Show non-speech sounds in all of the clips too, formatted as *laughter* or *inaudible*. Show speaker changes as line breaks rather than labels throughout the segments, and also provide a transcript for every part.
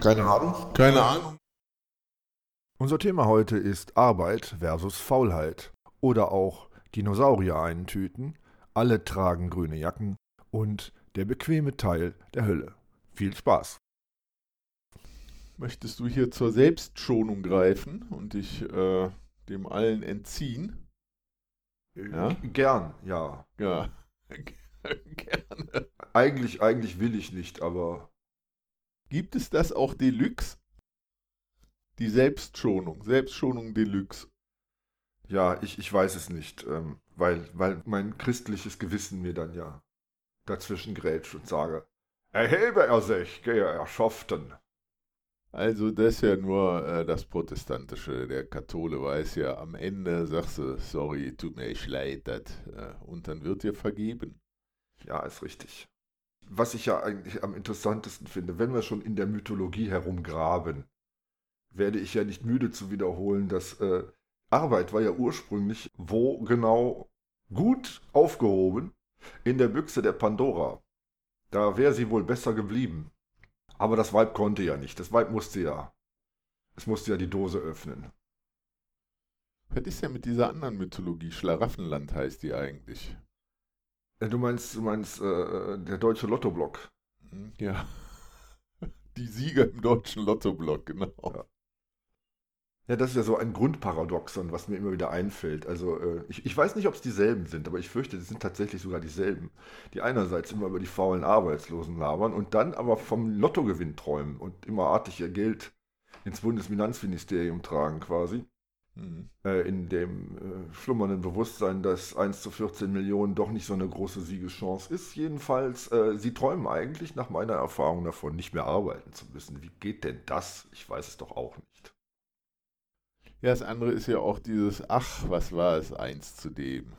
Keine Ahnung.
Keine Ahnung.
Unser Thema heute ist Arbeit versus Faulheit oder auch Dinosaurier eintüten, alle tragen grüne Jacken und der bequeme Teil der Hölle. Viel Spaß!
Möchtest du hier zur Selbstschonung greifen und dich äh, dem allen entziehen?
Ja? Gern, ja.
Ja, *laughs* gerne.
Eigentlich, eigentlich will ich nicht, aber.
Gibt es das auch Deluxe? Die Selbstschonung, Selbstschonung Deluxe.
Ja, ich, ich weiß es nicht, ähm, weil, weil mein christliches Gewissen mir dann ja dazwischen grätscht und sage, erhebe er sich, gehe er schoften.
Also das ist ja nur äh, das Protestantische. Der Kathole weiß ja, am Ende sagst du, sorry, tut mir echt leid, dat, äh, und dann wird dir vergeben.
Ja, ist richtig. Was ich ja eigentlich am interessantesten finde, wenn wir schon in der Mythologie herumgraben, werde ich ja nicht müde zu wiederholen, dass äh, Arbeit war ja ursprünglich wo genau gut aufgehoben in der Büchse der Pandora. Da wäre sie wohl besser geblieben. Aber das Weib konnte ja nicht. Das Weib musste ja. Es musste ja die Dose öffnen.
Was ist ja mit dieser anderen Mythologie? Schlaraffenland heißt die eigentlich.
Ja, du meinst, du meinst äh, der deutsche Lottoblock.
Hm, ja. *laughs* Die Sieger im deutschen Lottoblock, genau.
Ja. Ja, das ist ja so ein Grundparadoxon, was mir immer wieder einfällt. Also äh, ich, ich weiß nicht, ob es dieselben sind, aber ich fürchte, es sind tatsächlich sogar dieselben. Die einerseits immer über die faulen Arbeitslosen labern und dann aber vom Lottogewinn träumen und immer artig ihr Geld ins Bundesfinanzministerium tragen quasi. Mhm. Äh, in dem äh, schlummernden Bewusstsein, dass 1 zu 14 Millionen doch nicht so eine große Siegeschance ist. Jedenfalls, äh, sie träumen eigentlich nach meiner Erfahrung davon, nicht mehr arbeiten zu müssen. Wie geht denn das? Ich weiß es doch auch nicht.
Ja, das andere ist ja auch dieses, ach, was war es eins zu dem?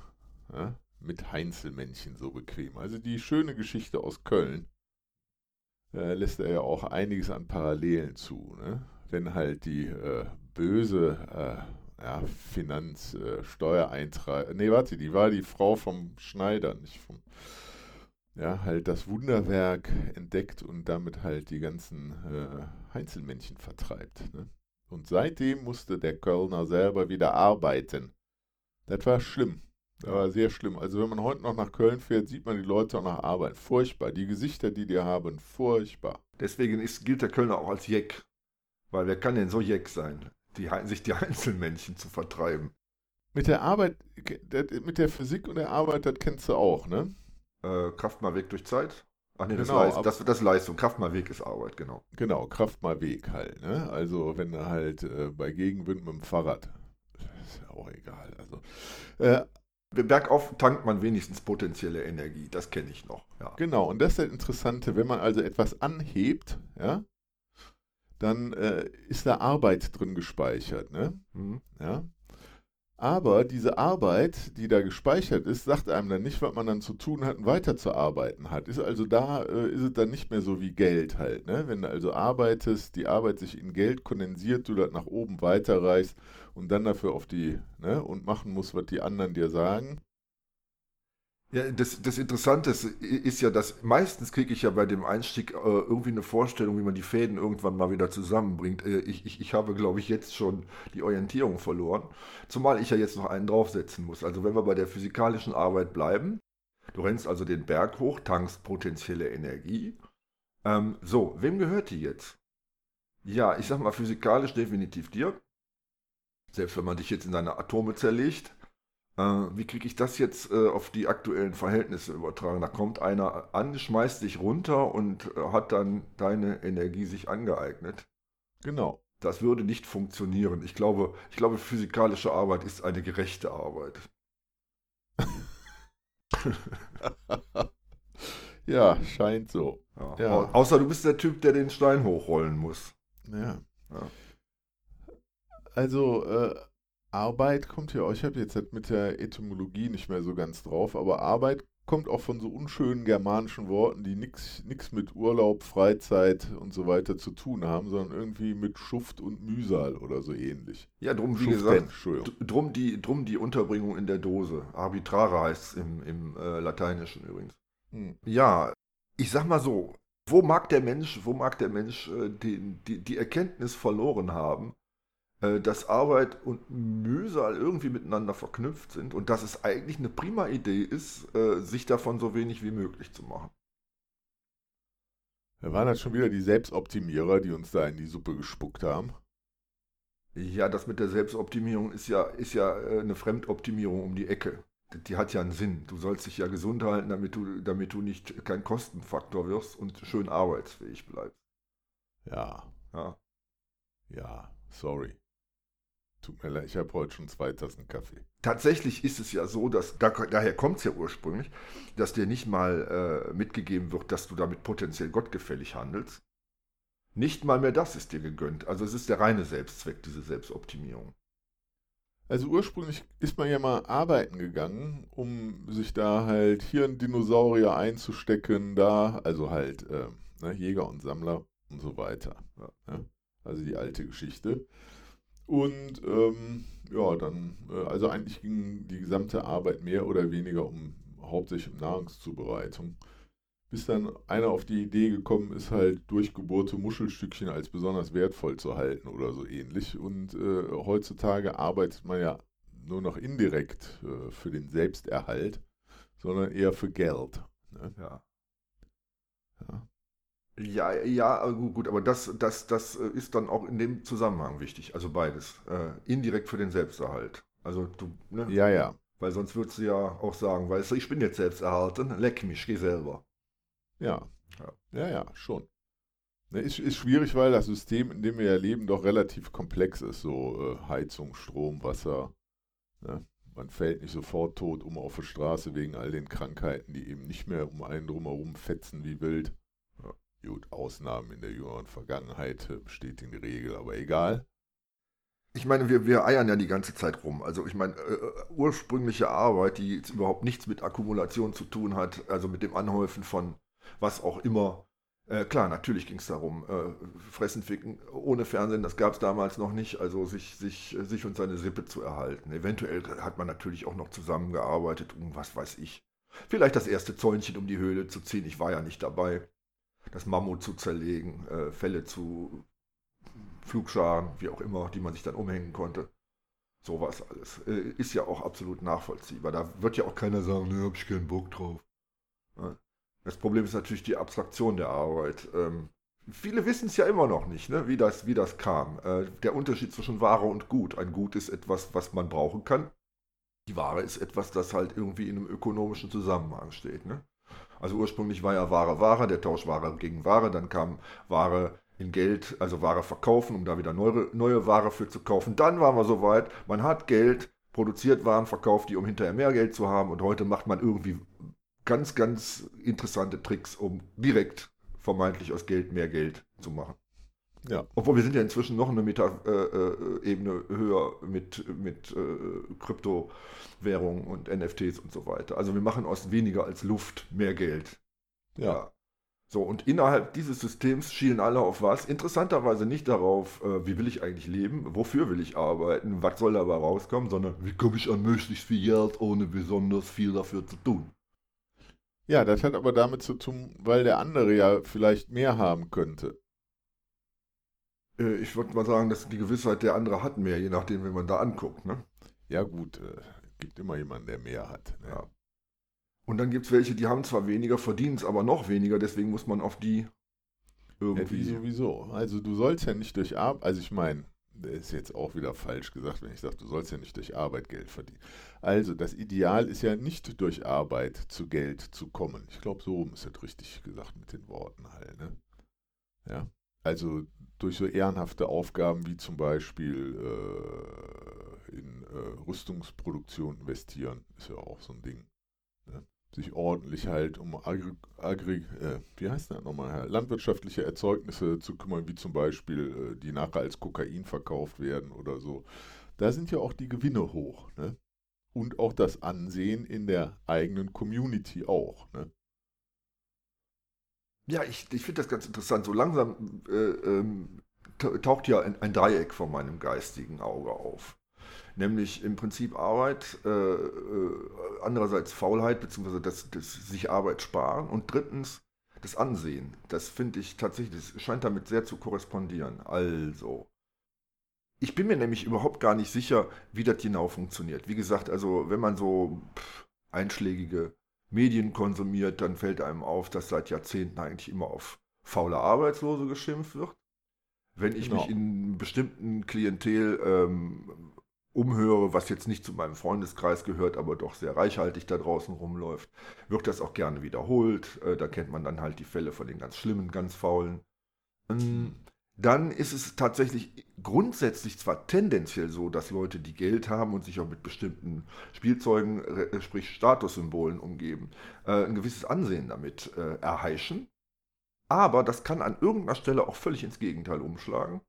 Ja? Mit Heinzelmännchen so bequem. Also die schöne Geschichte aus Köln äh, lässt er ja auch einiges an Parallelen zu. Ne? Wenn halt die äh, böse äh, ja, Finanz-, äh, Steuereintreiber, nee, warte, die war die Frau vom Schneider, nicht vom, ja, halt das Wunderwerk entdeckt und damit halt die ganzen äh, Heinzelmännchen vertreibt. Ne? Und seitdem musste der Kölner selber wieder arbeiten. Das war schlimm. Das war sehr schlimm. Also wenn man heute noch nach Köln fährt, sieht man die Leute auch nach Arbeit. Furchtbar. Die Gesichter, die die haben, furchtbar.
Deswegen ist, gilt der Kölner auch als Jeck. Weil wer kann denn so Jeck sein, die, sich die *laughs* Einzelmännchen zu vertreiben?
Mit der Arbeit, mit der Physik und der Arbeit, das kennst du auch, ne?
Äh, Kraft mal weg durch Zeit. Ach nee, das, genau, Leistung, das, das Leistung. Kraft mal Weg ist Arbeit, genau.
Genau, Kraft mal Weg halt. Ne? Also wenn du halt äh, bei Gegenwind mit dem Fahrrad, ist ja auch egal. Also,
äh, Bergauf tankt man wenigstens potenzielle Energie, das kenne ich noch. Ja.
Genau, und das ist das Interessante, wenn man also etwas anhebt, ja, dann äh, ist da Arbeit drin gespeichert. Ne? Mhm. Ja? Aber diese Arbeit, die da gespeichert ist, sagt einem dann nicht, was man dann zu tun hat und weiterzuarbeiten hat. Ist also da, äh, ist es dann nicht mehr so wie Geld halt. Ne? Wenn du also arbeitest, die Arbeit sich in Geld kondensiert, du das nach oben weiterreichst und dann dafür auf die, ne, und machen musst, was die anderen dir sagen,
ja, das, das Interessante ist ja, dass meistens kriege ich ja bei dem Einstieg äh, irgendwie eine Vorstellung, wie man die Fäden irgendwann mal wieder zusammenbringt. Äh, ich, ich, ich habe, glaube ich, jetzt schon die Orientierung verloren, zumal ich ja jetzt noch einen draufsetzen muss. Also wenn wir bei der physikalischen Arbeit bleiben, du rennst also den Berg hoch, tankst potenzielle Energie. Ähm, so, wem gehört die jetzt? Ja, ich sag mal physikalisch definitiv dir. Selbst wenn man dich jetzt in deine Atome zerlegt, äh, wie kriege ich das jetzt äh, auf die aktuellen Verhältnisse übertragen? Da kommt einer an, schmeißt dich runter und äh, hat dann deine Energie sich angeeignet.
Genau.
Das würde nicht funktionieren. Ich glaube, ich glaube, physikalische Arbeit ist eine gerechte Arbeit. *laughs*
ja, scheint so.
Ja. Ja. Außer du bist der Typ, der den Stein hochrollen muss.
Ja. ja. Also, äh, Arbeit kommt ja, ich habe jetzt halt mit der Etymologie nicht mehr so ganz drauf, aber Arbeit kommt auch von so unschönen germanischen Worten, die nichts mit Urlaub, Freizeit und so weiter zu tun haben, sondern irgendwie mit Schuft und Mühsal oder so ähnlich.
Ja, drum, wie Schuften, gesagt, drum die, drum die Unterbringung in der Dose. Arbitrare heißt es im, im äh, Lateinischen übrigens. Hm. Ja, ich sag mal so, wo mag der Mensch, wo mag der Mensch äh, die, die, die Erkenntnis verloren haben, dass Arbeit und Mühsal irgendwie miteinander verknüpft sind und dass es eigentlich eine prima Idee ist, äh, sich davon so wenig wie möglich zu machen.
Da waren das schon wieder die Selbstoptimierer, die uns da in die Suppe gespuckt haben.
Ja, das mit der Selbstoptimierung ist ja, ist ja eine Fremdoptimierung um die Ecke. Die hat ja einen Sinn. Du sollst dich ja gesund halten, damit du, damit du nicht kein Kostenfaktor wirst und schön arbeitsfähig bleibst.
Ja. Ja. Ja, sorry. Tut mir leid, ich habe heute schon zwei Tassen Kaffee.
Tatsächlich ist es ja so, dass, da, daher kommt es ja ursprünglich, dass dir nicht mal äh, mitgegeben wird, dass du damit potenziell gottgefällig handelst. Nicht mal mehr das ist dir gegönnt. Also es ist der reine Selbstzweck, diese Selbstoptimierung.
Also ursprünglich ist man ja mal arbeiten gegangen, um sich da halt hier ein Dinosaurier einzustecken, da, also halt äh, ne, Jäger und Sammler und so weiter. Ja, ne? Also die alte Geschichte. Und ähm, ja, dann, äh, also eigentlich ging die gesamte Arbeit mehr oder weniger um hauptsächlich um Nahrungszubereitung. Bis dann einer auf die Idee gekommen ist, halt durchgebohrte Muschelstückchen als besonders wertvoll zu halten oder so ähnlich. Und äh, heutzutage arbeitet man ja nur noch indirekt äh, für den Selbsterhalt, sondern eher für Geld. Ne?
Ja. ja. Ja, ja, gut, aber das, das, das äh, ist dann auch in dem Zusammenhang wichtig. Also beides. Äh, indirekt für den Selbsterhalt. Also du,
ne? Ja, ja.
Weil sonst würdest du ja auch sagen, weißt du, ich bin jetzt selbsterhalten, leck mich, geh selber.
Ja. Ja, ja, ja schon. Ne, ist, ist schwierig, weil das System, in dem wir ja leben, doch relativ komplex ist. So äh, Heizung, Strom, Wasser. Ne? Man fällt nicht sofort tot um auf der Straße wegen all den Krankheiten, die eben nicht mehr um einen drumherum fetzen wie wild. Gut, Ausnahmen in der jüngeren Vergangenheit äh, bestätigen die Regel, aber egal.
Ich meine, wir, wir eiern ja die ganze Zeit rum. Also ich meine, äh, äh, ursprüngliche Arbeit, die jetzt überhaupt nichts mit Akkumulation zu tun hat, also mit dem Anhäufen von was auch immer. Äh, klar, natürlich ging es darum, äh, fressen, ficken, ohne Fernsehen, das gab es damals noch nicht, also sich, sich, sich und seine Sippe zu erhalten. Eventuell hat man natürlich auch noch zusammengearbeitet, um was weiß ich. Vielleicht das erste Zäunchen um die Höhle zu ziehen, ich war ja nicht dabei das Mammut zu zerlegen, äh, Fälle zu Flugscharen, wie auch immer, die man sich dann umhängen konnte. Sowas alles. Äh, ist ja auch absolut nachvollziehbar. Da wird ja auch keiner sagen, ne, hab ich keinen Bock drauf. Das Problem ist natürlich die Abstraktion der Arbeit. Ähm, viele wissen es ja immer noch nicht, ne, wie, das, wie das kam. Äh, der Unterschied zwischen Ware und Gut. Ein Gut ist etwas, was man brauchen kann. Die Ware ist etwas, das halt irgendwie in einem ökonomischen Zusammenhang steht. Ne? Also ursprünglich war ja Ware Ware, der Tausch Ware gegen Ware, dann kam Ware in Geld, also Ware verkaufen, um da wieder neue, neue Ware für zu kaufen. Dann waren wir so weit, man hat Geld, produziert Waren, verkauft die, um hinterher mehr Geld zu haben und heute macht man irgendwie ganz, ganz interessante Tricks, um direkt vermeintlich aus Geld mehr Geld zu machen. Ja. Obwohl wir sind ja inzwischen noch eine Meta-Ebene äh, höher mit, mit äh, Kryptowährungen und NFTs und so weiter. Also wir machen aus weniger als Luft mehr Geld. Ja. ja. So, und innerhalb dieses Systems schielen alle auf was? Interessanterweise nicht darauf, äh, wie will ich eigentlich leben, wofür will ich arbeiten, was soll dabei rauskommen, sondern wie komme ich an möglichst viel Geld, ohne besonders viel dafür zu tun.
Ja, das hat aber damit zu tun, weil der andere ja vielleicht mehr haben könnte.
Äh, ich würde mal sagen, dass die Gewissheit der andere hat mehr, je nachdem, wenn man da anguckt. Ne?
Ja, gut, äh, gibt immer jemanden, der mehr hat. Ne? Ja.
Und dann gibt es welche, die haben zwar weniger, verdienen es aber noch weniger, deswegen muss man auf die
irgendwie. Ja, sowieso. Also du sollst ja nicht durch Arbeit, also ich meine, das ist jetzt auch wieder falsch gesagt, wenn ich sage, du sollst ja nicht durch Arbeit Geld verdienen. Also das Ideal ist ja nicht durch Arbeit zu Geld zu kommen. Ich glaube, so ist es richtig gesagt mit den Worten halt. Ne? Ja. Also durch so ehrenhafte Aufgaben wie zum Beispiel äh, in äh, Rüstungsproduktion investieren, ist ja auch so ein Ding. Ne? Sich ordentlich halt um Agri, Agri äh, wie heißt das nochmal, landwirtschaftliche Erzeugnisse zu kümmern, wie zum Beispiel, äh, die nachher als Kokain verkauft werden oder so. Da sind ja auch die Gewinne hoch. Ne? Und auch das Ansehen in der eigenen Community auch. Ne?
Ja, ich, ich finde das ganz interessant. So langsam äh, ähm, taucht ja ein, ein, Dreieck vor meinem geistigen Auge auf. Nämlich im Prinzip Arbeit, äh, äh, andererseits Faulheit, beziehungsweise das, das sich Arbeit sparen und drittens das Ansehen. Das finde ich tatsächlich, das scheint damit sehr zu korrespondieren. Also, ich bin mir nämlich überhaupt gar nicht sicher, wie das genau funktioniert. Wie gesagt, also wenn man so pff, einschlägige Medien konsumiert, dann fällt einem auf, dass seit Jahrzehnten eigentlich immer auf faule Arbeitslose geschimpft wird. Wenn ich genau. mich in bestimmten Klientel ähm, umhöre, was jetzt nicht zu meinem Freundeskreis gehört, aber doch sehr reichhaltig da draußen rumläuft, wird das auch gerne wiederholt. Äh, da kennt man dann halt die Fälle von den ganz schlimmen, ganz faulen. Ähm, dann ist es tatsächlich grundsätzlich zwar tendenziell so, dass Leute, die Geld haben und sich auch mit bestimmten Spielzeugen, äh, sprich Statussymbolen umgeben, äh, ein gewisses Ansehen damit erheischen. Aber das kann an irgendeiner Stelle auch völlig ins Gegenteil umschlagen,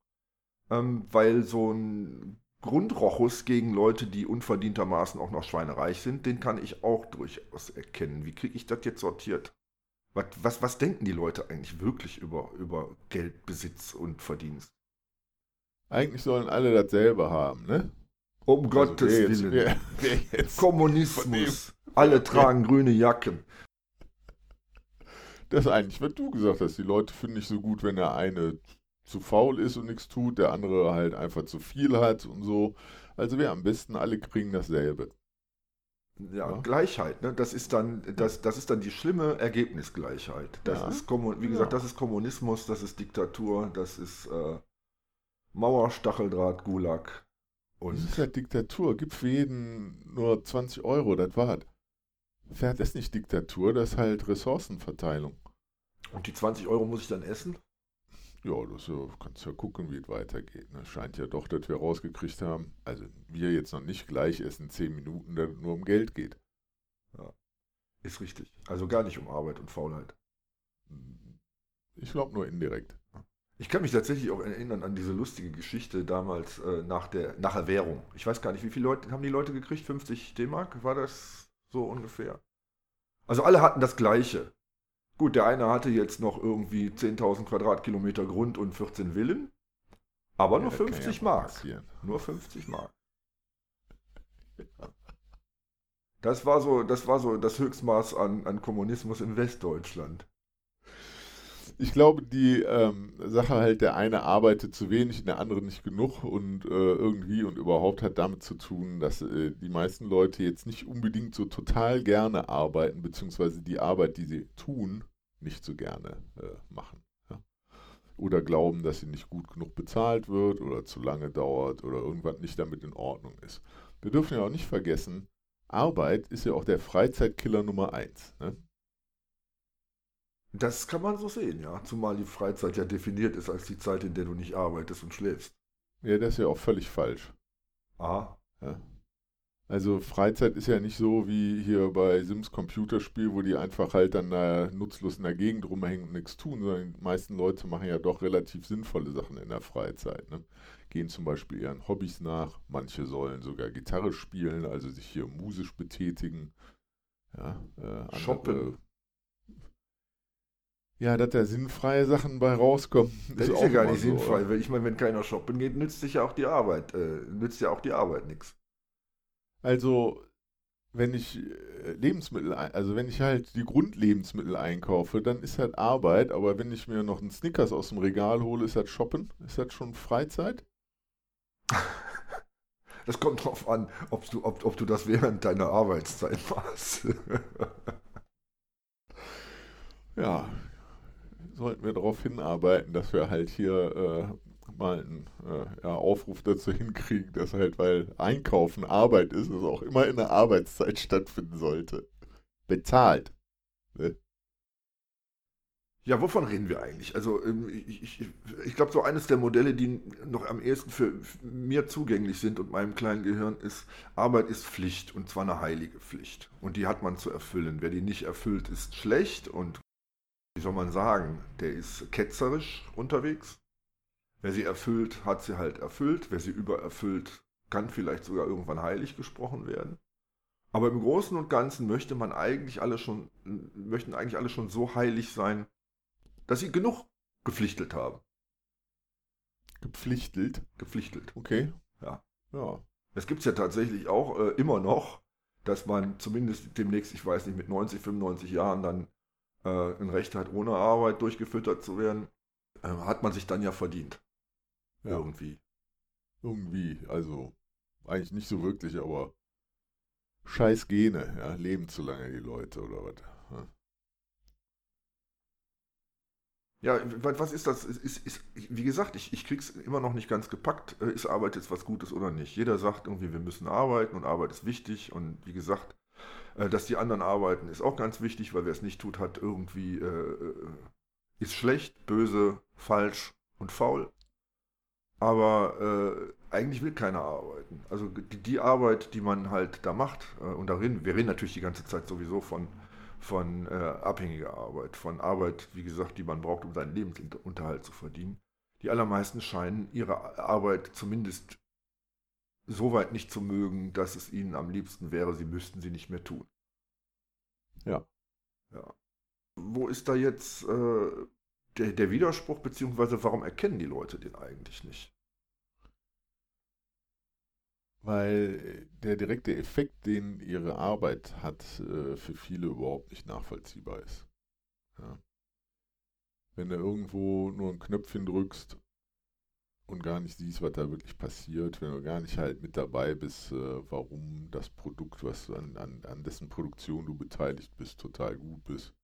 ähm, weil so ein Grundrochus gegen Leute, die unverdientermaßen auch noch schweinereich sind, den kann ich auch durchaus erkennen. Wie kriege ich das jetzt sortiert? Was, was, was denken die Leute eigentlich wirklich über, über Geldbesitz und Verdienst?
Eigentlich sollen alle dasselbe haben, ne?
Um also Gottes wer Willen. wer, wer Kommunismus. *laughs* Alle tragen grüne Jacken.
Das ist eigentlich, was du gesagt hast. Die Leute finden nicht so gut, wenn der eine zu faul ist und nichts tut, der andere halt einfach zu viel hat und so. Also wir am besten alle kriegen dasselbe.
Ja, ja, Gleichheit, ne? das, ist dann, das, das ist dann die schlimme Ergebnisgleichheit. Das ja. ist, wie gesagt, ja. das ist Kommunismus, das ist Diktatur, das ist äh, Mauer, Stacheldraht, Gulag.
Und das ist halt Diktatur. Gibt für jeden nur 20 Euro, das war's. Das ist nicht Diktatur, das ist halt Ressourcenverteilung.
Und die 20 Euro muss ich dann essen?
Ja, das ja, kannst ja gucken, wie es weitergeht. Ne? Scheint ja doch, dass wir rausgekriegt haben, also wir jetzt noch nicht gleich essen, 10 Minuten, dass es nur um Geld geht.
Ja, ist richtig. Also gar nicht um Arbeit und Faulheit.
Ich glaube nur indirekt.
Ich kann mich tatsächlich auch erinnern an diese lustige Geschichte damals äh, nach der nach Erwährung. Ich weiß gar nicht, wie viele Leute haben die Leute gekriegt? 50 D-Mark? War das so ungefähr? Also alle hatten das Gleiche. Gut, der eine hatte jetzt noch irgendwie 10.000 Quadratkilometer Grund und 14 Villen, aber ja, nur 50 ja Mark. Passieren. Nur 50 Mark. Das war so, das war so das Höchstmaß an, an Kommunismus in Westdeutschland
ich glaube, die ähm, Sache halt, der eine arbeitet zu wenig, der andere nicht genug und äh, irgendwie und überhaupt hat damit zu tun, dass äh, die meisten Leute jetzt nicht unbedingt so total gerne arbeiten, beziehungsweise die Arbeit, die sie tun, nicht so gerne äh, machen. Ja? Oder glauben, dass sie nicht gut genug bezahlt wird oder zu lange dauert oder irgendwas nicht damit in Ordnung ist. Wir dürfen ja auch nicht vergessen, Arbeit ist ja auch der Freizeitkiller Nummer eins. Ne?
Das kann man so sehen, ja. Zumal die Freizeit ja definiert ist als die Zeit, in der du nicht arbeitest und schläfst.
Ja, das ist ja auch völlig falsch.
Aha.
Ja. Also Freizeit ist ja nicht so wie hier bei Sims Computerspiel, wo die einfach halt dann da nutzlos in der Gegend rumhängen und nichts tun, sondern die meisten Leute machen ja doch relativ sinnvolle Sachen in der Freizeit. Ne? Gehen zum Beispiel ihren Hobbys nach, manche sollen sogar Gitarre spielen, also sich hier musisch betätigen. Ja,
äh, andere, Shoppen.
Ja, dass da sinnfreie Sachen bei rauskommen.
Das ist, ist ja gar nicht so, sinnfrei, weil ich meine, wenn keiner shoppen geht, nützt sich ja auch die Arbeit, äh, nützt ja auch die Arbeit nichts.
Also, wenn ich äh, Lebensmittel, also wenn ich halt die Grundlebensmittel einkaufe, dann ist halt Arbeit, aber wenn ich mir noch einen Snickers aus dem Regal hole, ist das Shoppen? Ist das schon Freizeit? *laughs*
Das kommt drauf an, ob du, ob, ob du das während deiner Arbeitszeit machst. *laughs*
ja, sollten wir darauf hinarbeiten, dass wir halt hier äh, mal einen äh, ja, Aufruf dazu hinkriegen, dass halt, weil Einkaufen Arbeit ist, es auch immer in der Arbeitszeit stattfinden sollte. Bezahlt. Ne?
Ja, wovon reden wir eigentlich? Also ähm, ich, ich, ich glaube, so eines der Modelle, die noch am ehesten für mir zugänglich sind und meinem kleinen Gehirn ist, Arbeit ist Pflicht und zwar eine heilige Pflicht. Und die hat man zu erfüllen. Wer die nicht erfüllt, ist schlecht und wie soll man sagen, der ist ketzerisch unterwegs. Wer sie erfüllt, hat sie halt erfüllt. Wer sie übererfüllt, kann vielleicht sogar irgendwann heilig gesprochen werden. Aber im Großen und Ganzen möchte man eigentlich alle schon, möchten eigentlich alle schon so heilig sein, dass sie genug gepflichtet haben.
Gepflichtet?
Gepflichtet.
Okay.
Ja. Ja. Es gibt es ja tatsächlich auch äh, immer noch, dass man zumindest demnächst, ich weiß nicht, mit 90, 95 Jahren dann äh, ein Recht hat, ohne Arbeit durchgefüttert zu werden, äh, hat man sich dann ja verdient.
Ja.
Irgendwie.
Irgendwie, also eigentlich nicht so wirklich, aber scheiß Gene, ja, leben zu lange die Leute oder was. Ja.
Ja, wa- was ist das? Ist, ist, ist, wie gesagt, ich, ich krieg's immer noch nicht ganz gepackt. Äh, Ist Arbeit jetzt was Gutes oder nicht? Jeder sagt irgendwie, wir müssen arbeiten und Arbeit ist wichtig. Und wie gesagt, äh, dass die anderen arbeiten, ist auch ganz wichtig, weil wer es nicht tut, hat irgendwie, äh, äh, ist schlecht, böse, falsch und faul. Aber äh, eigentlich will keiner arbeiten. Also die, die Arbeit, die man halt da macht, äh, und darin, wir reden natürlich die ganze Zeit sowieso von, von äh, abhängiger Arbeit, von Arbeit, wie gesagt, die man braucht, um seinen Lebensunterhalt zu verdienen. Die allermeisten scheinen ihre Arbeit zumindest so weit nicht zu mögen, dass es ihnen am liebsten wäre, sie müssten sie nicht mehr tun.
Ja.
Ja. Wo ist da jetzt äh, der, der Widerspruch, beziehungsweise warum erkennen die Leute den eigentlich nicht?
Weil der direkte Effekt, den ihre Arbeit hat, äh, für viele überhaupt nicht nachvollziehbar ist. Ja. Wenn du irgendwo nur ein Knöpfchen drückst und gar nicht siehst, was da wirklich passiert, wenn du gar nicht halt mit dabei bist, äh, warum das Produkt, was an, an, an dessen Produktion du beteiligt bist, total gut bist.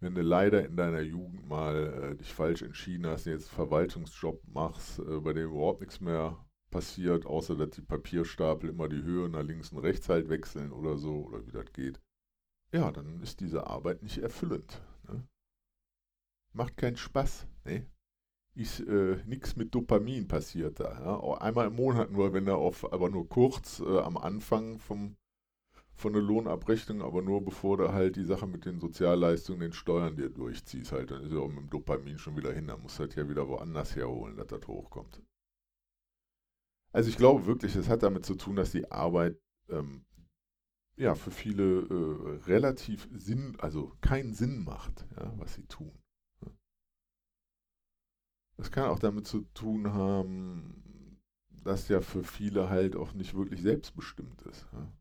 Wenn du leider in deiner Jugend mal äh, dich falsch entschieden hast, jetzt einen Verwaltungsjob machst, äh, bei dem überhaupt nichts mehr passiert, außer dass die Papierstapel immer die Höhe nach links und rechts halt wechseln oder so, oder wie das geht. Ja, dann ist diese Arbeit nicht erfüllend. Ne? Macht keinen Spaß. Ne? Ist äh, nichts mit Dopamin passiert da. Ja? Einmal im Monat nur, wenn er auf, aber nur kurz äh, am Anfang vom, von der Lohnabrechnung, aber nur bevor du halt die Sache mit den Sozialleistungen, den Steuern dir durchziehst, halt, dann ist er auch mit dem Dopamin schon wieder hin. Dann musst du halt ja wieder woanders herholen, dass das hochkommt. Also ich glaube wirklich, es hat damit zu tun, dass die Arbeit ähm, ja für viele äh, relativ Sinn, also keinen Sinn macht, ja, was sie tun. Es kann auch damit zu tun haben, dass ja für viele halt auch nicht wirklich selbstbestimmt ist. Ja.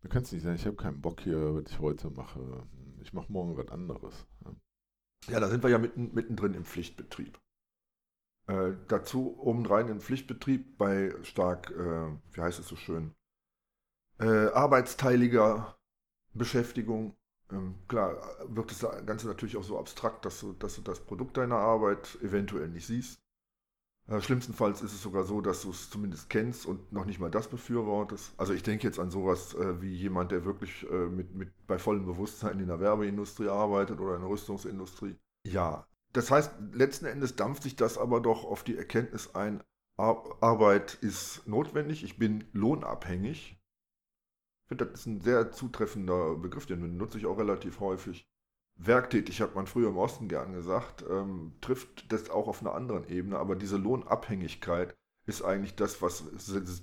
Du kannst nicht sagen, ich habe keinen Bock hier, was ich heute mache. Ich mache morgen was anderes. Ja.
Ja, da sind wir ja mitten, mittendrin im Pflichtbetrieb. Äh, dazu obendrein im Pflichtbetrieb bei stark, äh, wie heißt es so schön, äh, arbeitsteiliger Beschäftigung. Ähm, klar, wirkt das Ganze natürlich auch so abstrakt, dass du, dass du das Produkt deiner Arbeit eventuell nicht siehst. Äh, schlimmstenfalls ist es sogar so, dass du es zumindest kennst und noch nicht mal das befürwortest. Also ich denke jetzt an sowas äh, wie jemand, der wirklich mit, mit bei vollem Bewusstsein in der Werbeindustrie arbeitet oder in der Rüstungsindustrie. Ja, das heißt, letzten Endes dampft sich das aber doch auf die Erkenntnis ein, Ar Arbeit ist notwendig, ich bin lohnabhängig. Ich finde, das ist ein sehr zutreffender Begriff, den benutze ich auch relativ häufig. Werktätig hat man früher im Osten gern gesagt, ähm, trifft das auch auf einer anderen Ebene, aber diese Lohnabhängigkeit ist eigentlich das, was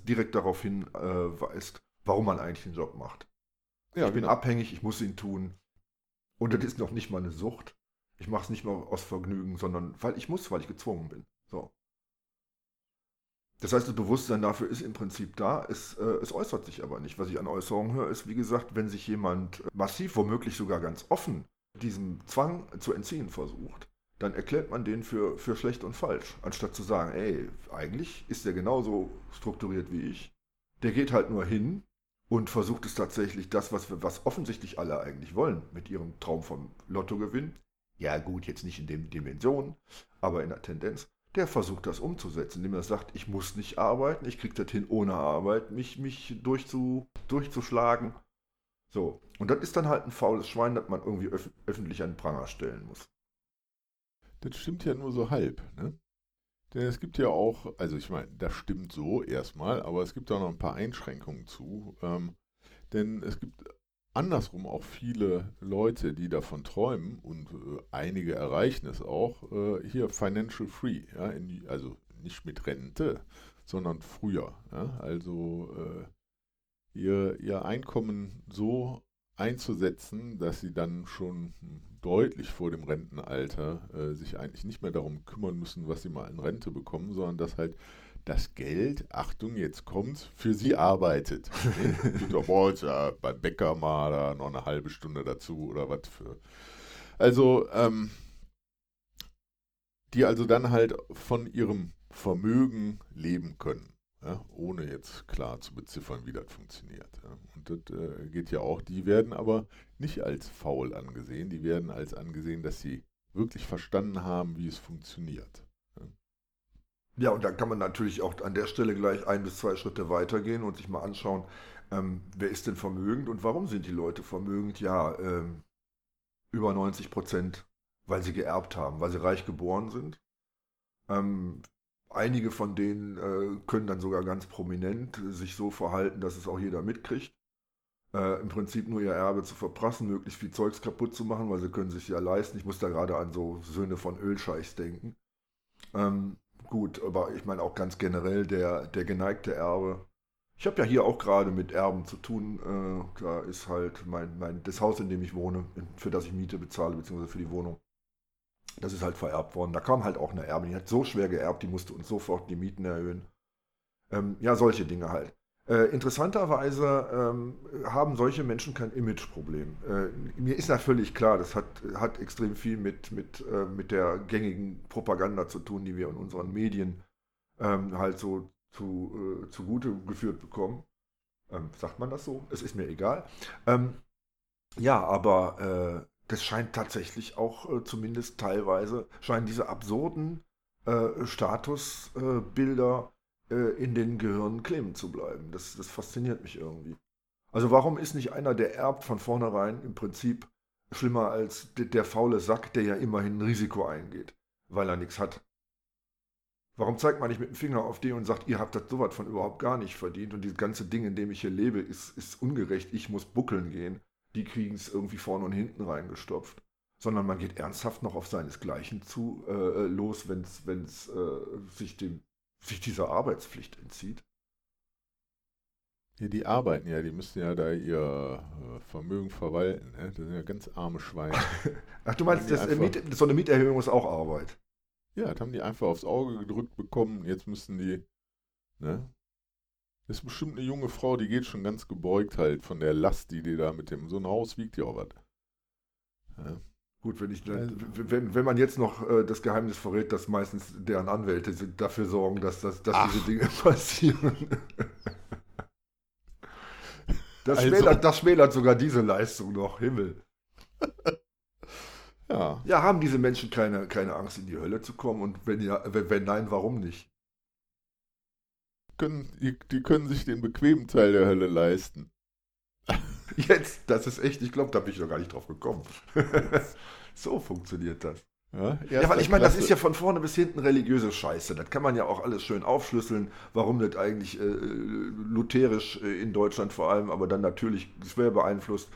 direkt darauf hinweist, äh, warum man eigentlich den Job macht.
Ja,
ich bin
genau.
abhängig, ich muss ihn tun. Und das ist noch nicht mal eine Sucht. Ich mache es nicht mal aus Vergnügen, sondern weil ich muss, weil ich gezwungen bin. So. Das heißt, das Bewusstsein dafür ist im Prinzip da, es, äh, es äußert sich aber nicht. Was ich an Äußerungen höre, ist, wie gesagt, wenn sich jemand massiv, womöglich sogar ganz offen, diesem Zwang zu entziehen versucht, dann erklärt man den für, für schlecht und falsch, anstatt zu sagen, ey, eigentlich ist der genauso strukturiert wie ich. Der geht halt nur hin und versucht es tatsächlich, das, was, wir, was offensichtlich alle eigentlich wollen, mit ihrem Traum vom Lottogewinn. Ja gut, jetzt nicht in den Dimensionen, aber in der Tendenz. Der versucht das umzusetzen, indem er sagt, ich muss nicht arbeiten, ich kriege das hin ohne Arbeit, mich, mich durchzu, durchzuschlagen. So, und das ist dann halt ein faules Schwein, das man irgendwie öf öffentlich an den Pranger stellen muss.
Das stimmt ja nur so halb, ne? Denn es gibt ja auch, also ich meine, das stimmt so erstmal, aber es gibt da noch ein paar Einschränkungen zu. Ähm, denn es gibt andersrum auch viele Leute, die davon träumen und äh, einige erreichen es auch, äh, hier financial free, ja, die, also nicht mit Rente, sondern früher. Ja, also äh, ihr, ihr Einkommen so einzusetzen, dass sie dann schon deutlich vor dem Rentenalter äh, sich eigentlich nicht mehr darum kümmern müssen, was sie mal in Rente bekommen, sondern dass halt das Geld, Achtung, jetzt kommt's, für sie arbeitet. *laughs* du boah, ja, beim Bäcker mal da noch eine halbe Stunde dazu oder was für. Also, ähm, die also dann halt von ihrem Vermögen leben können. Ja, ohne jetzt klar zu beziffern, wie das funktioniert. Ja. Und das äh, geht ja auch. Die werden aber nicht als faul angesehen, die werden als angesehen, dass sie wirklich verstanden haben, wie es funktioniert. Ja.
und dann kann man natürlich auch an der Stelle gleich ein bis zwei Schritte weitergehen und sich mal anschauen, ähm, wer ist denn vermögend und warum sind die Leute vermögend? Ja, ähm, über 90 Prozent, weil sie geerbt haben, weil sie reich geboren sind. Ähm, Einige von denen äh, können dann sogar ganz prominent sich so verhalten, dass es auch jeder mitkriegt. Äh, Im Prinzip nur ihr Erbe zu verprassen, möglichst viel Zeugs kaputt zu machen, weil sie können sich ja leisten. Ich muss da gerade an so Söhne von Ölscheichs denken. Ähm, gut, aber ich meine auch ganz generell der, der geneigte Erbe. Ich habe ja hier auch gerade mit Erben zu tun. Äh, da ist halt mein, mein, das Haus, in dem ich wohne, für das ich Miete bezahle, beziehungsweise für die Wohnung das ist halt vererbt worden. Da kam halt auch eine Erbin, die hat so schwer geerbt, die musste uns sofort die Mieten erhöhen. Ähm, ja, solche Dinge halt. Äh, interessanterweise ähm, haben solche Menschen kein Imageproblem. Äh, mir ist ja völlig klar, das hat, hat extrem viel mit, mit, äh, mit der gängigen Propaganda zu tun, die wir in unseren Medien ähm, halt so zu, äh, zugute geführt bekommen. Ähm, sagt man das so? Es ist mir egal. Ähm, ja, aber äh, das scheint tatsächlich auch äh, zumindest teilweise, scheinen diese absurden Statusbilder äh, in den Gehirnen kleben zu bleiben. Das, das fasziniert mich irgendwie. Also warum ist nicht einer, der erbt von vornherein im Prinzip schlimmer als der, faule Sack, der ja immerhin ein Risiko eingeht, weil er nichts hat? Warum zeigt man nicht mit dem Finger auf die und sagt, ihr habt das sowas von überhaupt gar nicht verdient und dieses ganze Ding, in dem ich hier lebe, ist, ist ungerecht, ich muss buckeln gehen die kriegen es irgendwie vorne und hinten reingestopft. Sondern man geht ernsthaft noch auf seinesgleichen zu äh, äh los, wenn es äh, sich, sich dieser Arbeitspflicht entzieht.
Ja, die arbeiten ja, die müssen ja da ihr äh, Vermögen verwalten. Ne? Das sind ja ganz arme Schweine. *laughs*
Ach, du meinst, das, Miet, so eine Mieterhöhung ist auch Arbeit?
Ja, das haben die einfach aufs Auge gedrückt bekommen. Jetzt müssen die, ne? Das ist bestimmt eine junge Frau, die geht schon ganz gebeugt halt von der Last, die die da mit dem. So ein Haus wiegt ja auch was.
Ja. Gut, wenn, ich, also, wenn, wenn man jetzt noch äh, das Geheimnis verrät, dass meistens deren Anwälte dafür sorgen, dass, dass, dass diese Dinge *laughs* passieren. Das, also. schmälert, das schmälert sogar diese Leistung noch. Himmel. ja. Ja, haben diese Menschen keine, keine Angst, in die Hölle zu kommen? Und wenn, ja, wenn, wenn nein, warum nicht?
können, die, die können sich den bequemen Teil der Hölle leisten. *laughs*
Jetzt, das ist echt, ich glaube, da bin ich noch gar nicht drauf gekommen. *laughs* so funktioniert das. Ja, ja weil ich meine, das ist ja von vorne bis hinten religiöse Scheiße. Das kann man ja auch alles schön aufschlüsseln, warum das eigentlich äh, lutherisch äh, in Deutschland vor allem, aber dann natürlich schwer beeinflusst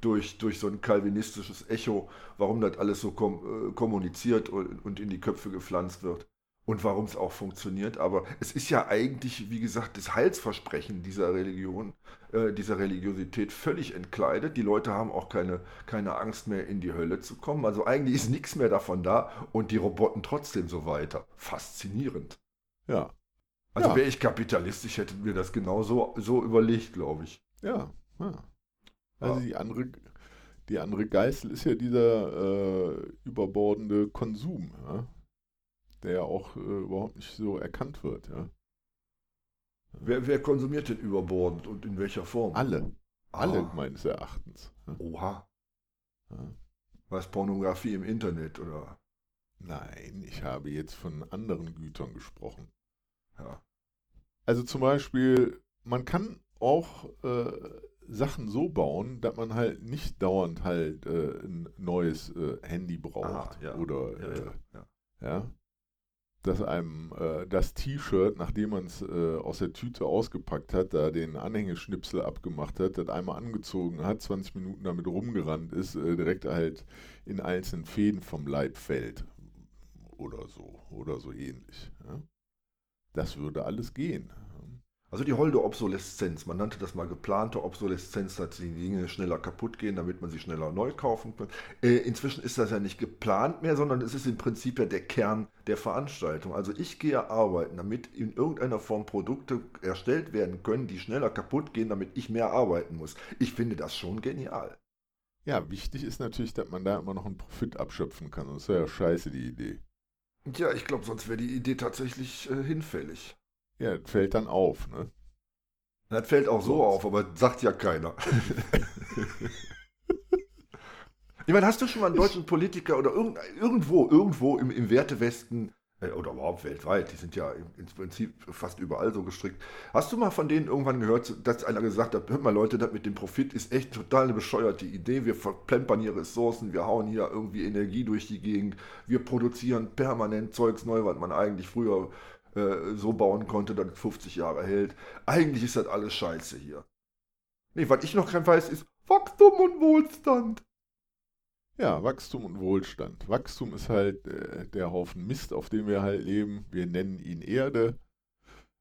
durch, durch so ein kalvinistisches Echo, warum das alles so kom äh, kommuniziert und, und in die Köpfe gepflanzt wird und warum es auch funktioniert. Aber es ist ja eigentlich, wie gesagt, das Heilsversprechen dieser Religion, äh, dieser Religiosität völlig entkleidet. Die Leute haben auch keine, keine Angst mehr, in die Hölle zu kommen. Also eigentlich ist nichts mehr davon da und die Roboten trotzdem so weiter. Faszinierend.
Ja.
Also ja. wäre ich kapitalistisch, hätte mir das genau so, so überlegt, glaube ich.
Ja, ja. Also ja. die andere, die andere Geißel ist ja dieser äh, überbordende Konsum. Ja? Der ja auch äh, überhaupt nicht so erkannt wird. Ja.
Wer, wer, konsumiert denn überbordend und in welcher Form?
Alle. Alle ah. meines Erachtens.
Ja. Oha. Ja. Was Pornografie im Internet oder?
Nein, ich habe jetzt von anderen Gütern gesprochen.
Ja.
Also zum Beispiel, man kann auch äh, Sachen so bauen, dass man halt nicht dauernd halt äh, ein neues äh, Handy braucht. Ah, ja. Oder ja, ja. Äh, ja dass einem äh, das T-Shirt, nachdem man es äh, aus der Tüte ausgepackt hat, da den Anhängeschnipsel abgemacht hat, das einmal angezogen hat, 20 Minuten damit rumgerannt ist, äh, direkt halt in einzelnen Fäden vom Leib fällt. Oder so, oder so ähnlich. Ja. Das würde alles gehen.
Also die holde Obsoleszenz, man nannte das mal geplante Obsoleszenz, dass die Dinge schneller kaputt gehen, damit man sie schneller neu kaufen kann. Äh, inzwischen ist das ja nicht geplant mehr, sondern es ist im Prinzip ja der Kern der Veranstaltung. Also ich gehe arbeiten, damit in irgendeiner Form Produkte erstellt werden können, die schneller kaputt gehen, damit ich mehr arbeiten muss. Ich finde das schon genial.
Ja, wichtig ist natürlich, dass man da immer noch einen Profit abschöpfen kann. Das wäre ja scheiße, die Idee.
Ja, ich glaube, sonst wäre die Idee tatsächlich äh, hinfällig.
Ja, das fällt dann auf, ne?
Das fällt auch so auf, aber sagt ja keiner. *laughs* ich meine, hast du schon mal einen deutschen Politiker oder irgend, irgendwo, irgendwo im, im Wertewesten äh, oder überhaupt weltweit, die sind ja im Prinzip fast überall so gestrickt. Hast du mal von denen irgendwann gehört, dass einer gesagt hat, hört mal Leute, das mit dem Profit ist echt total eine bescheuerte Idee. Wir verplempern hier Ressourcen, wir hauen hier irgendwie Energie durch die Gegend, wir produzieren permanent Zeugs neu, was man eigentlich früher äh, so bauen konnte, dass es 50 Jahre hält. Eigentlich ist das alles scheiße hier. Nee, was ich noch kein weiß, ist Wachstum und Wohlstand.
Ja, Wachstum und Wohlstand. Wachstum ist halt äh, der Haufen Mist, auf dem wir halt leben. Wir nennen ihn Erde.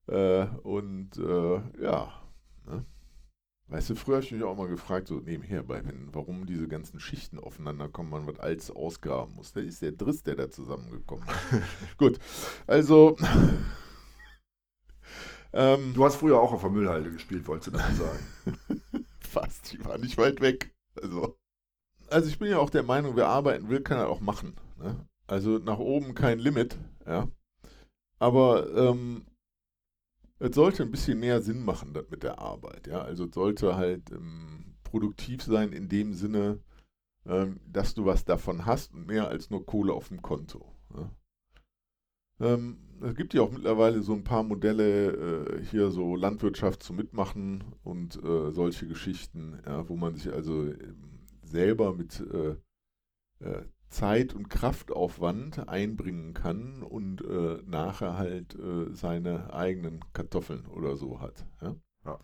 Äh, und äh, ja, ne? Weißt du, früher habe ich mich auch mal gefragt, so nebenher, bei, wenn, warum diese ganzen Schichten aufeinander kommen, man was als ausgraben muss. Da ist der Driss, der da zusammengekommen ist. *laughs* Gut, also.
ähm, du hast früher auch auf der Müllhalde gespielt, wolltest du sagen? *laughs*
Fast, ich war nicht weit weg. Also, also ich bin ja auch der Meinung, wer arbeiten will, kann er auch machen. Ne? Also nach oben kein Limit, ja. Aber ähm, es sollte ein bisschen mehr Sinn machen das mit der Arbeit. Ja? Also es sollte halt ähm, produktiv sein in dem Sinne, ähm, dass du was davon hast und mehr als nur Kohle auf dem Konto. Ja? Ähm, es gibt ja auch mittlerweile so ein paar Modelle, äh, hier so Landwirtschaft zu mitmachen und äh, solche Geschichten, ja, wo man sich also ähm, selber mit äh, äh Zeit und Kraftaufwand einbringen kann und äh, nachher halt äh, seine eigenen Kartoffeln oder so hat. Ja? ja.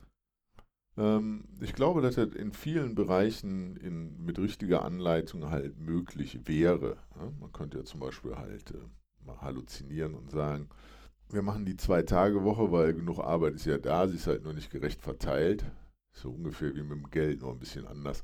Ähm, ich glaube, dass das in vielen Bereichen in, mit richtiger Anleitung halt möglich wäre. Ja? Man könnte ja zum Beispiel halt äh, mal halluzinieren und sagen, wir machen die Zwei-Tage-Woche, weil genug Arbeit ist ja da, sie ist halt nur nicht gerecht verteilt. So ungefähr wie mit dem Geld, nur ein bisschen anders.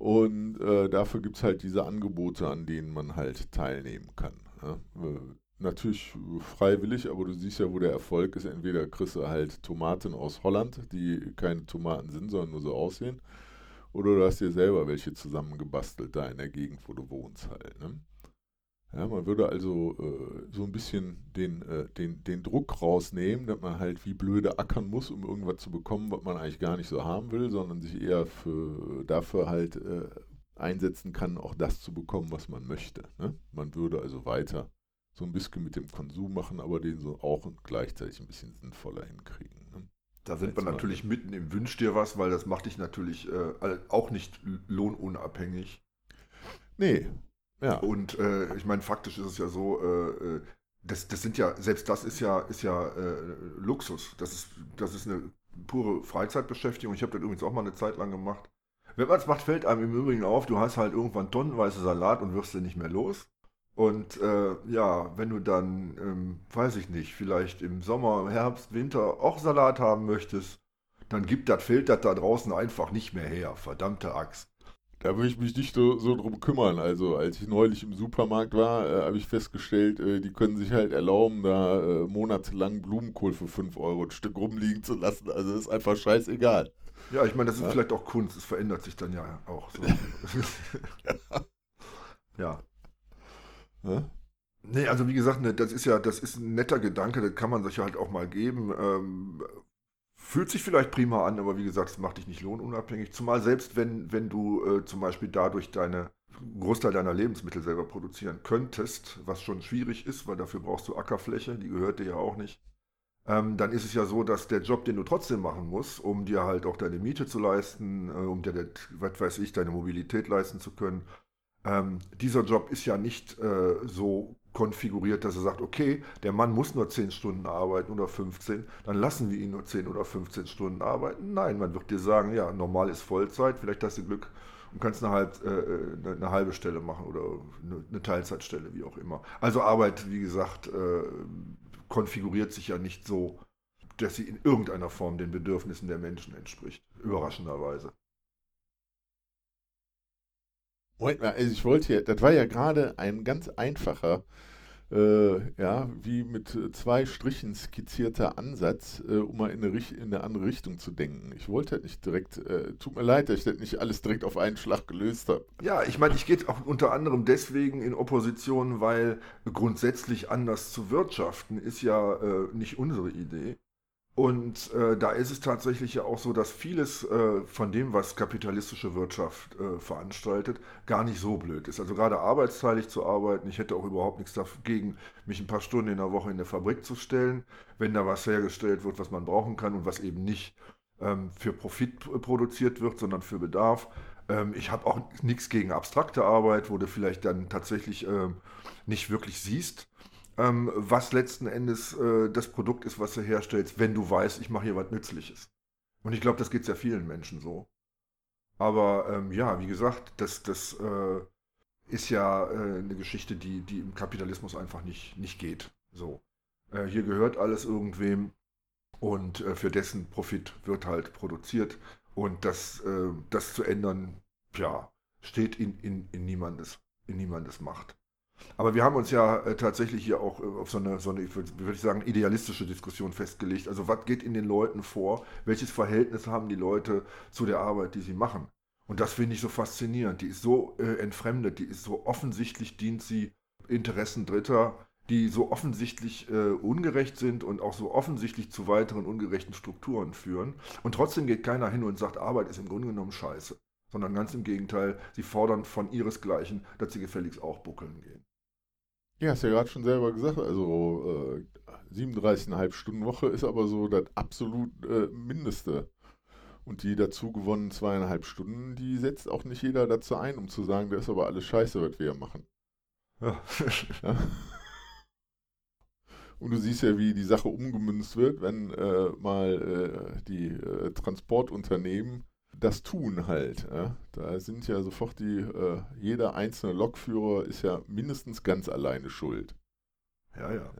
Und äh, dafür gibt es halt diese Angebote, an denen man halt teilnehmen kann. Ja? Äh, natürlich freiwillig, aber du siehst ja, wo der Erfolg ist. Entweder kriegst du halt Tomaten aus Holland, die keine Tomaten sind, sondern nur so aussehen. Oder du hast dir selber welche zusammengebastelt da in der Gegend, wo du wohnst halt. Ne? Ja, man würde also äh, so ein bisschen den, äh, den, den Druck rausnehmen, dass man halt wie blöde ackern muss, um irgendwas zu bekommen, was man eigentlich gar nicht so haben will, sondern sich eher für, dafür halt äh, einsetzen kann, auch das zu bekommen, was man möchte. Ne? Man würde also weiter so ein bisschen mit dem Konsum machen, aber den so auch und gleichzeitig ein bisschen sinnvoller hinkriegen. Ne?
Da sind wir natürlich mitten im Wünsch dir was, weil das macht dich natürlich äh, auch nicht lohnunabhängig.
Nee,
ja. Und äh, ich meine, faktisch ist es ja so, äh, äh, das, das sind ja, selbst das ist ja, ist ja äh, Luxus. Das ist, das ist eine pure Freizeitbeschäftigung. Ich habe das übrigens auch mal eine Zeit lang gemacht. Wenn man es macht, fällt einem im Übrigen auf, du hast halt irgendwann tonnenweise Salat und wirst den nicht mehr los. Und äh, ja, wenn du dann, ähm, weiß ich nicht, vielleicht im Sommer, Herbst, Winter auch Salat haben möchtest, dann gibt das das da draußen einfach nicht mehr her. Verdammte Axt.
Da würde ich mich nicht so, so drum kümmern. Also als ich neulich im Supermarkt war, äh, habe ich festgestellt, äh, die können sich halt erlauben, da äh, monatelang Blumenkohl für 5 Euro ein Stück rumliegen zu lassen. Also ist einfach scheißegal.
Ja, ich meine, das ist ja. vielleicht auch Kunst. Es verändert sich dann ja auch. So. *laughs* ja. ja. Nee, also wie gesagt, ne, das ist ja, das ist ein netter Gedanke, das kann man sich halt auch mal geben. Fühlt sich vielleicht prima an, aber wie gesagt, es macht dich nicht lohnunabhängig. Zumal selbst wenn, wenn du äh, zum Beispiel dadurch deine Großteil deiner Lebensmittel selber produzieren könntest, was schon schwierig ist, weil dafür brauchst du Ackerfläche, die gehört dir ja auch nicht. Ähm, dann ist es ja so, dass der Job, den du trotzdem machen musst, um dir halt auch deine Miete zu leisten, äh, um dir, was weiß ich, deine Mobilität leisten zu können, ähm, dieser Job ist ja nicht äh, so konfiguriert, dass er sagt, okay, der Mann muss nur 10 Stunden arbeiten oder 15, dann lassen wir ihn nur 10 oder 15 Stunden arbeiten. Nein, man wird dir sagen, ja, normal ist Vollzeit, vielleicht hast du Glück und kannst eine, halb, äh, eine, eine halbe Stelle machen oder eine, eine, Teilzeitstelle, wie auch immer. Also Arbeit, wie gesagt, äh, konfiguriert sich ja nicht so dass sie in irgendeiner Form den Bedürfnissen der Menschen entspricht. Überraschenderweise.
Moment mal, also ich wollte ja, das war ja gerade ein ganz einfacher, äh, ja, wie mit zwei Strichen skizzierter Ansatz, äh, um mal in eine, in eine, andere Richtung zu denken. Ich wollte halt nicht direkt, äh, tut mir leid, dass ich das nicht alles direkt auf einen Schlag gelöst habe.
Ja, ich meine, ich gehe auch unter anderem deswegen in Opposition, weil grundsätzlich anders zu wirtschaften ist ja äh, nicht unsere Idee. Und äh, da ist es tatsächlich ja auch so, dass vieles äh, von dem, was kapitalistische Wirtschaft äh, veranstaltet, gar nicht so blöd ist. Also gerade arbeitsteilig zu arbeiten, ich hätte auch überhaupt nichts dagegen, mich ein paar Stunden in der Woche in der Fabrik zu stellen, wenn da was hergestellt wird, was man brauchen kann und was eben nicht ähm, für Profit produziert wird, sondern für Bedarf. Ähm, ich habe auch nichts gegen abstrakte Arbeit, wo du vielleicht dann tatsächlich ähm, nicht wirklich siehst, ähm, was letzten Endes äh, das Produkt ist, was du herstellst, wenn du weißt, ich mache hier was Nützliches. Und ich glaube, das geht sehr vielen Menschen so. Aber ähm, ja, wie gesagt, das, das äh, ist ja äh, eine Geschichte, die, die im Kapitalismus einfach nicht, nicht geht. So. Äh, hier gehört alles irgendwem und äh, für dessen Profit wird halt produziert. Und das, äh, das zu ändern, ja, steht in, in, in, niemandes, in niemandes Macht. Aber wir haben uns ja äh, tatsächlich hier auch äh, auf so eine, so eine, würde ich sagen, idealistische Diskussion festgelegt. Also was geht in den Leuten vor? Welches Verhältnis haben die Leute zu der Arbeit, die sie machen? Und das finde ich so faszinierend. Die ist so äh, entfremdet, die ist so offensichtlich, dient sie Interessen Dritter, die so offensichtlich äh, ungerecht sind und auch so offensichtlich zu weiteren ungerechten Strukturen führen. Und trotzdem geht keiner hin und sagt, Arbeit ist im Grunde genommen scheiße. Sondern ganz im Gegenteil, sie fordern von ihresgleichen, dass sie gefälligst auch buckeln gehen.
Ja, hast ja gerade schon selber gesagt, also äh, 37,5 Stunden Woche ist aber so das absolut äh, Mindeste. Und die dazu gewonnenen zweieinhalb Stunden, die setzt auch nicht jeder dazu ein, um zu sagen, das ist aber alles scheiße, was wir hier machen. Ja. *laughs* ja. Und du siehst ja, wie die Sache umgemünzt wird, wenn äh, mal äh, die äh, Transportunternehmen das tun halt. Ja. Da sind ja sofort die, äh, jeder einzelne Lokführer ist ja mindestens ganz alleine schuld.
Ja, ja.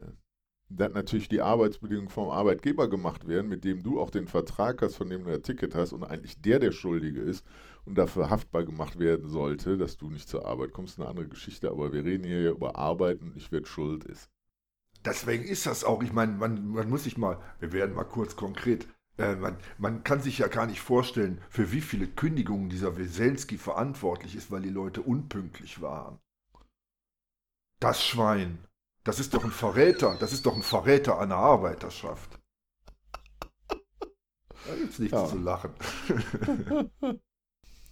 Dass natürlich die Arbeitsbedingungen vom Arbeitgeber gemacht werden, mit dem du auch den Vertrag hast, von dem du ein Ticket hast und eigentlich der der Schuldige ist und dafür haftbar gemacht werden sollte, dass du nicht zur Arbeit kommst, eine andere Geschichte. Aber wir reden hier ja über Arbeit und nicht wer schuld ist.
Deswegen ist das auch, ich meine, man, man muss sich mal, wir werden mal kurz konkret, äh, man, man, kann sich ja gar nicht vorstellen, für wie viele Kündigungen dieser Weselski verantwortlich ist, weil die Leute unpünktlich waren. Das Schwein. Das ist doch ein Verräter. Das ist doch ein Verräter einer Arbeiterschaft. Da gibt's nichts ja. zu lachen. *laughs*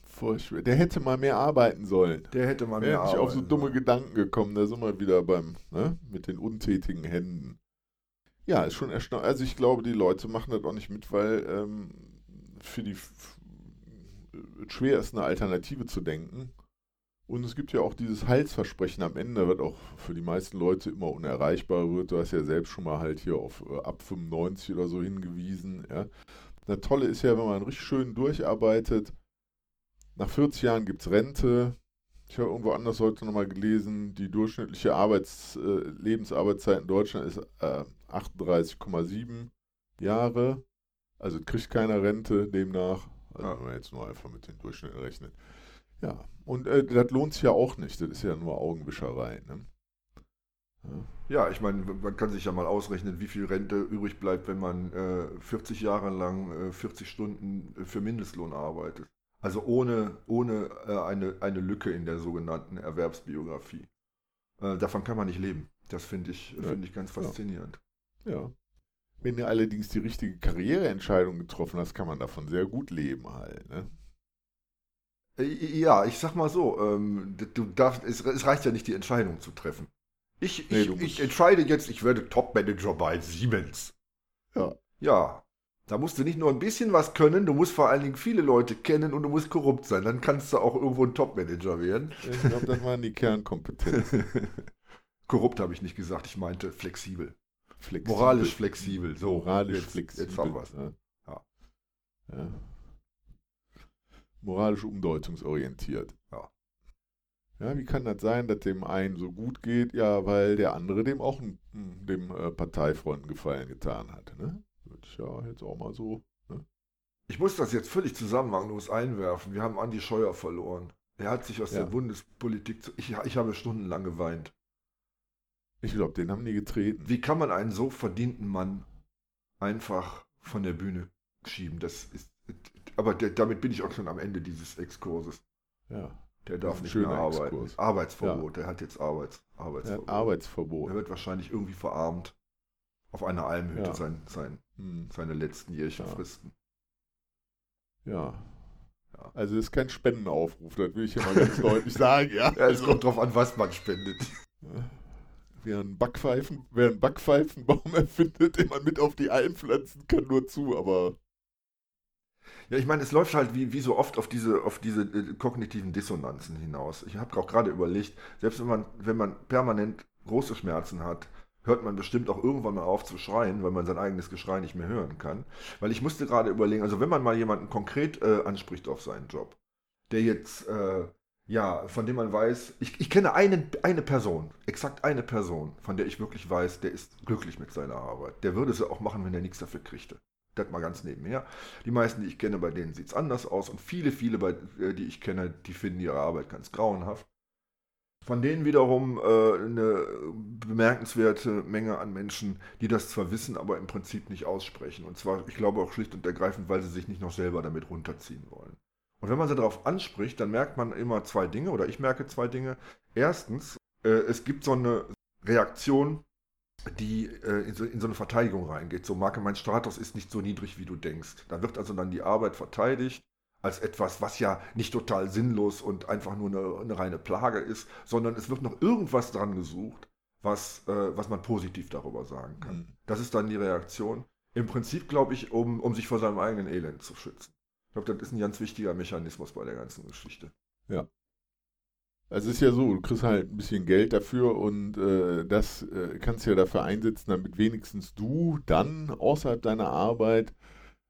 Furchtbar. Der hätte mal mehr arbeiten sollen.
Der hätte mal mehr
arbeiten
sollen.
auf so dumme sollen. Gedanken gekommen. Da sind wir wieder beim, ne, mit den untätigen Händen. Ja, ist schon erstaunlich. Also ich glaube, die Leute machen das auch nicht mit, weil ähm, für die schwer ist, eine Alternative zu denken. Und es gibt ja auch dieses Heilsversprechen am Ende, was auch für die meisten Leute immer unerreichbar wird. Du hast ja selbst schon mal halt hier auf äh, ab 95 oder so hingewiesen. Ja. Das Tolle ist ja, wenn man richtig schön durcharbeitet, nach 40 Jahren gibt es Rente, ich habe irgendwo anders heute nochmal gelesen, die durchschnittliche Arbeits-, äh, Lebensarbeitszeit in Deutschland ist äh, 38,7 Jahre. Also kriegt keiner Rente demnach. Also wenn man jetzt nur einfach mit den Durchschnitten rechnet. Ja, und äh, das lohnt sich ja auch nicht. Das ist ja nur Augenwischerei. Ne?
Ja. ja, ich meine, man kann sich ja mal ausrechnen, wie viel Rente übrig bleibt, wenn man äh, 40 Jahre lang 40 äh, Stunden für Mindestlohn arbeitet. Also ohne, ohne äh, eine, eine Lücke in der sogenannten Erwerbsbiografie. Äh, davon kann man nicht leben. Das finde ich, ja. find ich ganz faszinierend.
Ja. ja. Wenn du allerdings die richtige Karriereentscheidung getroffen hast, kann man davon sehr gut leben halt. Ne?
Äh, ja, ich sag mal so, ähm, du darfst, es, es, reicht ja nicht, die Entscheidung zu treffen. Ich, nee, ich, ich entscheide jetzt, ich werde Topmanager bei Siemens.
Ja.
Ja, da musst du nicht nur ein bisschen was können, du musst vor allen Dingen viele Leute kennen und du musst korrupt sein. Dann kannst du auch irgendwo ein Top-Manager werden.
Ich glaube, das waren die Kernkompetenzen. *laughs*
korrupt habe ich nicht gesagt, ich meinte flexibel. flexibel. Moralisch flexibel. So,
Moralisch jetzt, flexibel.
Jetzt haben wir es. Ja.
Ja. ja. Moralisch umdeutungsorientiert.
Ja.
Ja, wie kann das sein, dass dem einen so gut geht? Ja, weil der andere dem auch dem äh, Parteifreunden Gefallen getan hat. Ne? Ja jetzt auch mal so. Ne?
Ich muss das jetzt völlig zusammenhanglos einwerfen. Wir haben Andi Scheuer verloren. Er hat sich aus
Ja.
der Bundespolitik. Zu, ich, ich habe stundenlang geweint.
Ich glaube, den haben die getreten.
Wie kann man einen so verdienten Mann einfach von der Bühne schieben? Das ist. Aber der, damit bin ich auch schon am Ende dieses Exkurses.
Ja.
Der darf nicht mehr arbeiten.
Exkurs.
Arbeitsverbot. Der hat jetzt Arbeits,
Er
Arbeitsverbot.
hat Arbeitsverbot.
Er wird wahrscheinlich irgendwie verarmt. Auf einer Almhütte
Ja.
sein, sein,
Hm.
seine letzten Jährchen
Ja.
fristen.
Ja.
Ja.
Also das ist kein Spendenaufruf, das will ich ja mal ganz *laughs* deutlich sagen, ja.
Ja, es
Also,
kommt drauf an, was man spendet. *laughs*
wer einen Backpfeifen, wer einen Backpfeifenbaum *laughs* erfindet, den man mit auf die Alm pflanzen kann, nur zu, aber
Ja, ich meine, es läuft halt wie, wie so oft auf diese, auf diese äh, kognitiven Dissonanzen hinaus. Ich habe auch gerade überlegt, selbst wenn man, wenn man permanent große Schmerzen hat, hört man bestimmt auch irgendwann mal auf zu schreien, weil man sein eigenes Geschrei nicht mehr hören kann. Weil ich musste gerade überlegen, also wenn man mal jemanden konkret äh, anspricht auf seinen Job, der jetzt, äh, ja, von dem man weiß, ich, ich kenne eine, eine Person, exakt eine Person, von der ich wirklich weiß, der ist glücklich mit seiner Arbeit. Der würde sie auch machen, wenn er nichts dafür kriegte. Das mal ganz nebenher. Die meisten, die ich kenne, bei denen sieht es anders aus und viele, viele, bei, äh, die ich kenne, die finden ihre Arbeit ganz grauenhaft. Von denen wiederum äh, eine bemerkenswerte Menge an Menschen, die das zwar wissen, aber im Prinzip nicht aussprechen. Und zwar, ich glaube auch schlicht und ergreifend, weil sie sich nicht noch selber damit runterziehen wollen. Und wenn man sie darauf anspricht, dann merkt man immer zwei Dinge, oder ich merke zwei Dinge. Erstens, äh, es gibt so eine Reaktion, die äh, in, so, in so eine Verteidigung reingeht. So, Marke, mein Status ist nicht so niedrig, wie du denkst. Da wird also dann die Arbeit verteidigt als etwas, was ja nicht total sinnlos und einfach nur eine, eine reine Plage ist, sondern es wird noch irgendwas dran gesucht, was, äh, was man positiv darüber sagen kann.
hm,
Das ist dann die Reaktion. Im Prinzip, glaube ich, um, um sich vor seinem eigenen Elend zu schützen. Ich glaube, das ist ein ganz wichtiger Mechanismus bei der ganzen Geschichte.
Also es ist ja so, du kriegst halt ein bisschen Geld dafür und äh, das äh, kannst du ja dafür einsetzen, damit wenigstens du dann außerhalb deiner Arbeit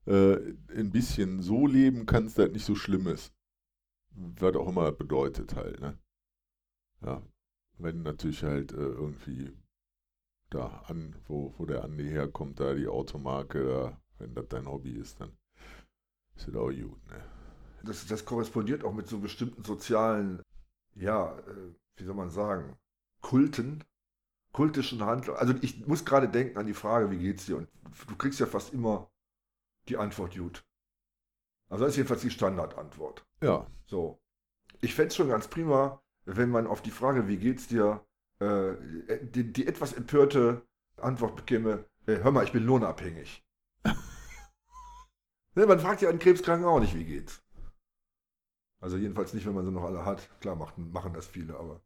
äh, ein bisschen so leben kannst, dass das nicht so schlimm ist. Was auch immer das bedeutet halt, ne? Ja, wenn natürlich halt äh, irgendwie da an, wo, wo der Andi herkommt, da die Automarke, da, wenn das dein Hobby ist, dann ist das auch gut, ne?
Das, das korrespondiert auch mit so bestimmten sozialen, ja, äh, wie soll man sagen, Kulten, kultischen Handlungen. Also ich muss gerade denken an die Frage, wie geht's dir? Und du kriegst ja fast immer die Antwort gut. Also das ist jedenfalls die Standardantwort.
Ja,
So. Ich fände es schon ganz prima, wenn man auf die Frage, wie geht's dir, äh, die, die etwas empörte Antwort bekäme, äh, hör mal, ich bin lohnabhängig. *laughs* ne, man fragt ja einen Krebskranken auch nicht, wie geht's. Also jedenfalls nicht, wenn man sie noch alle hat. Klar machen, machen das viele, aber.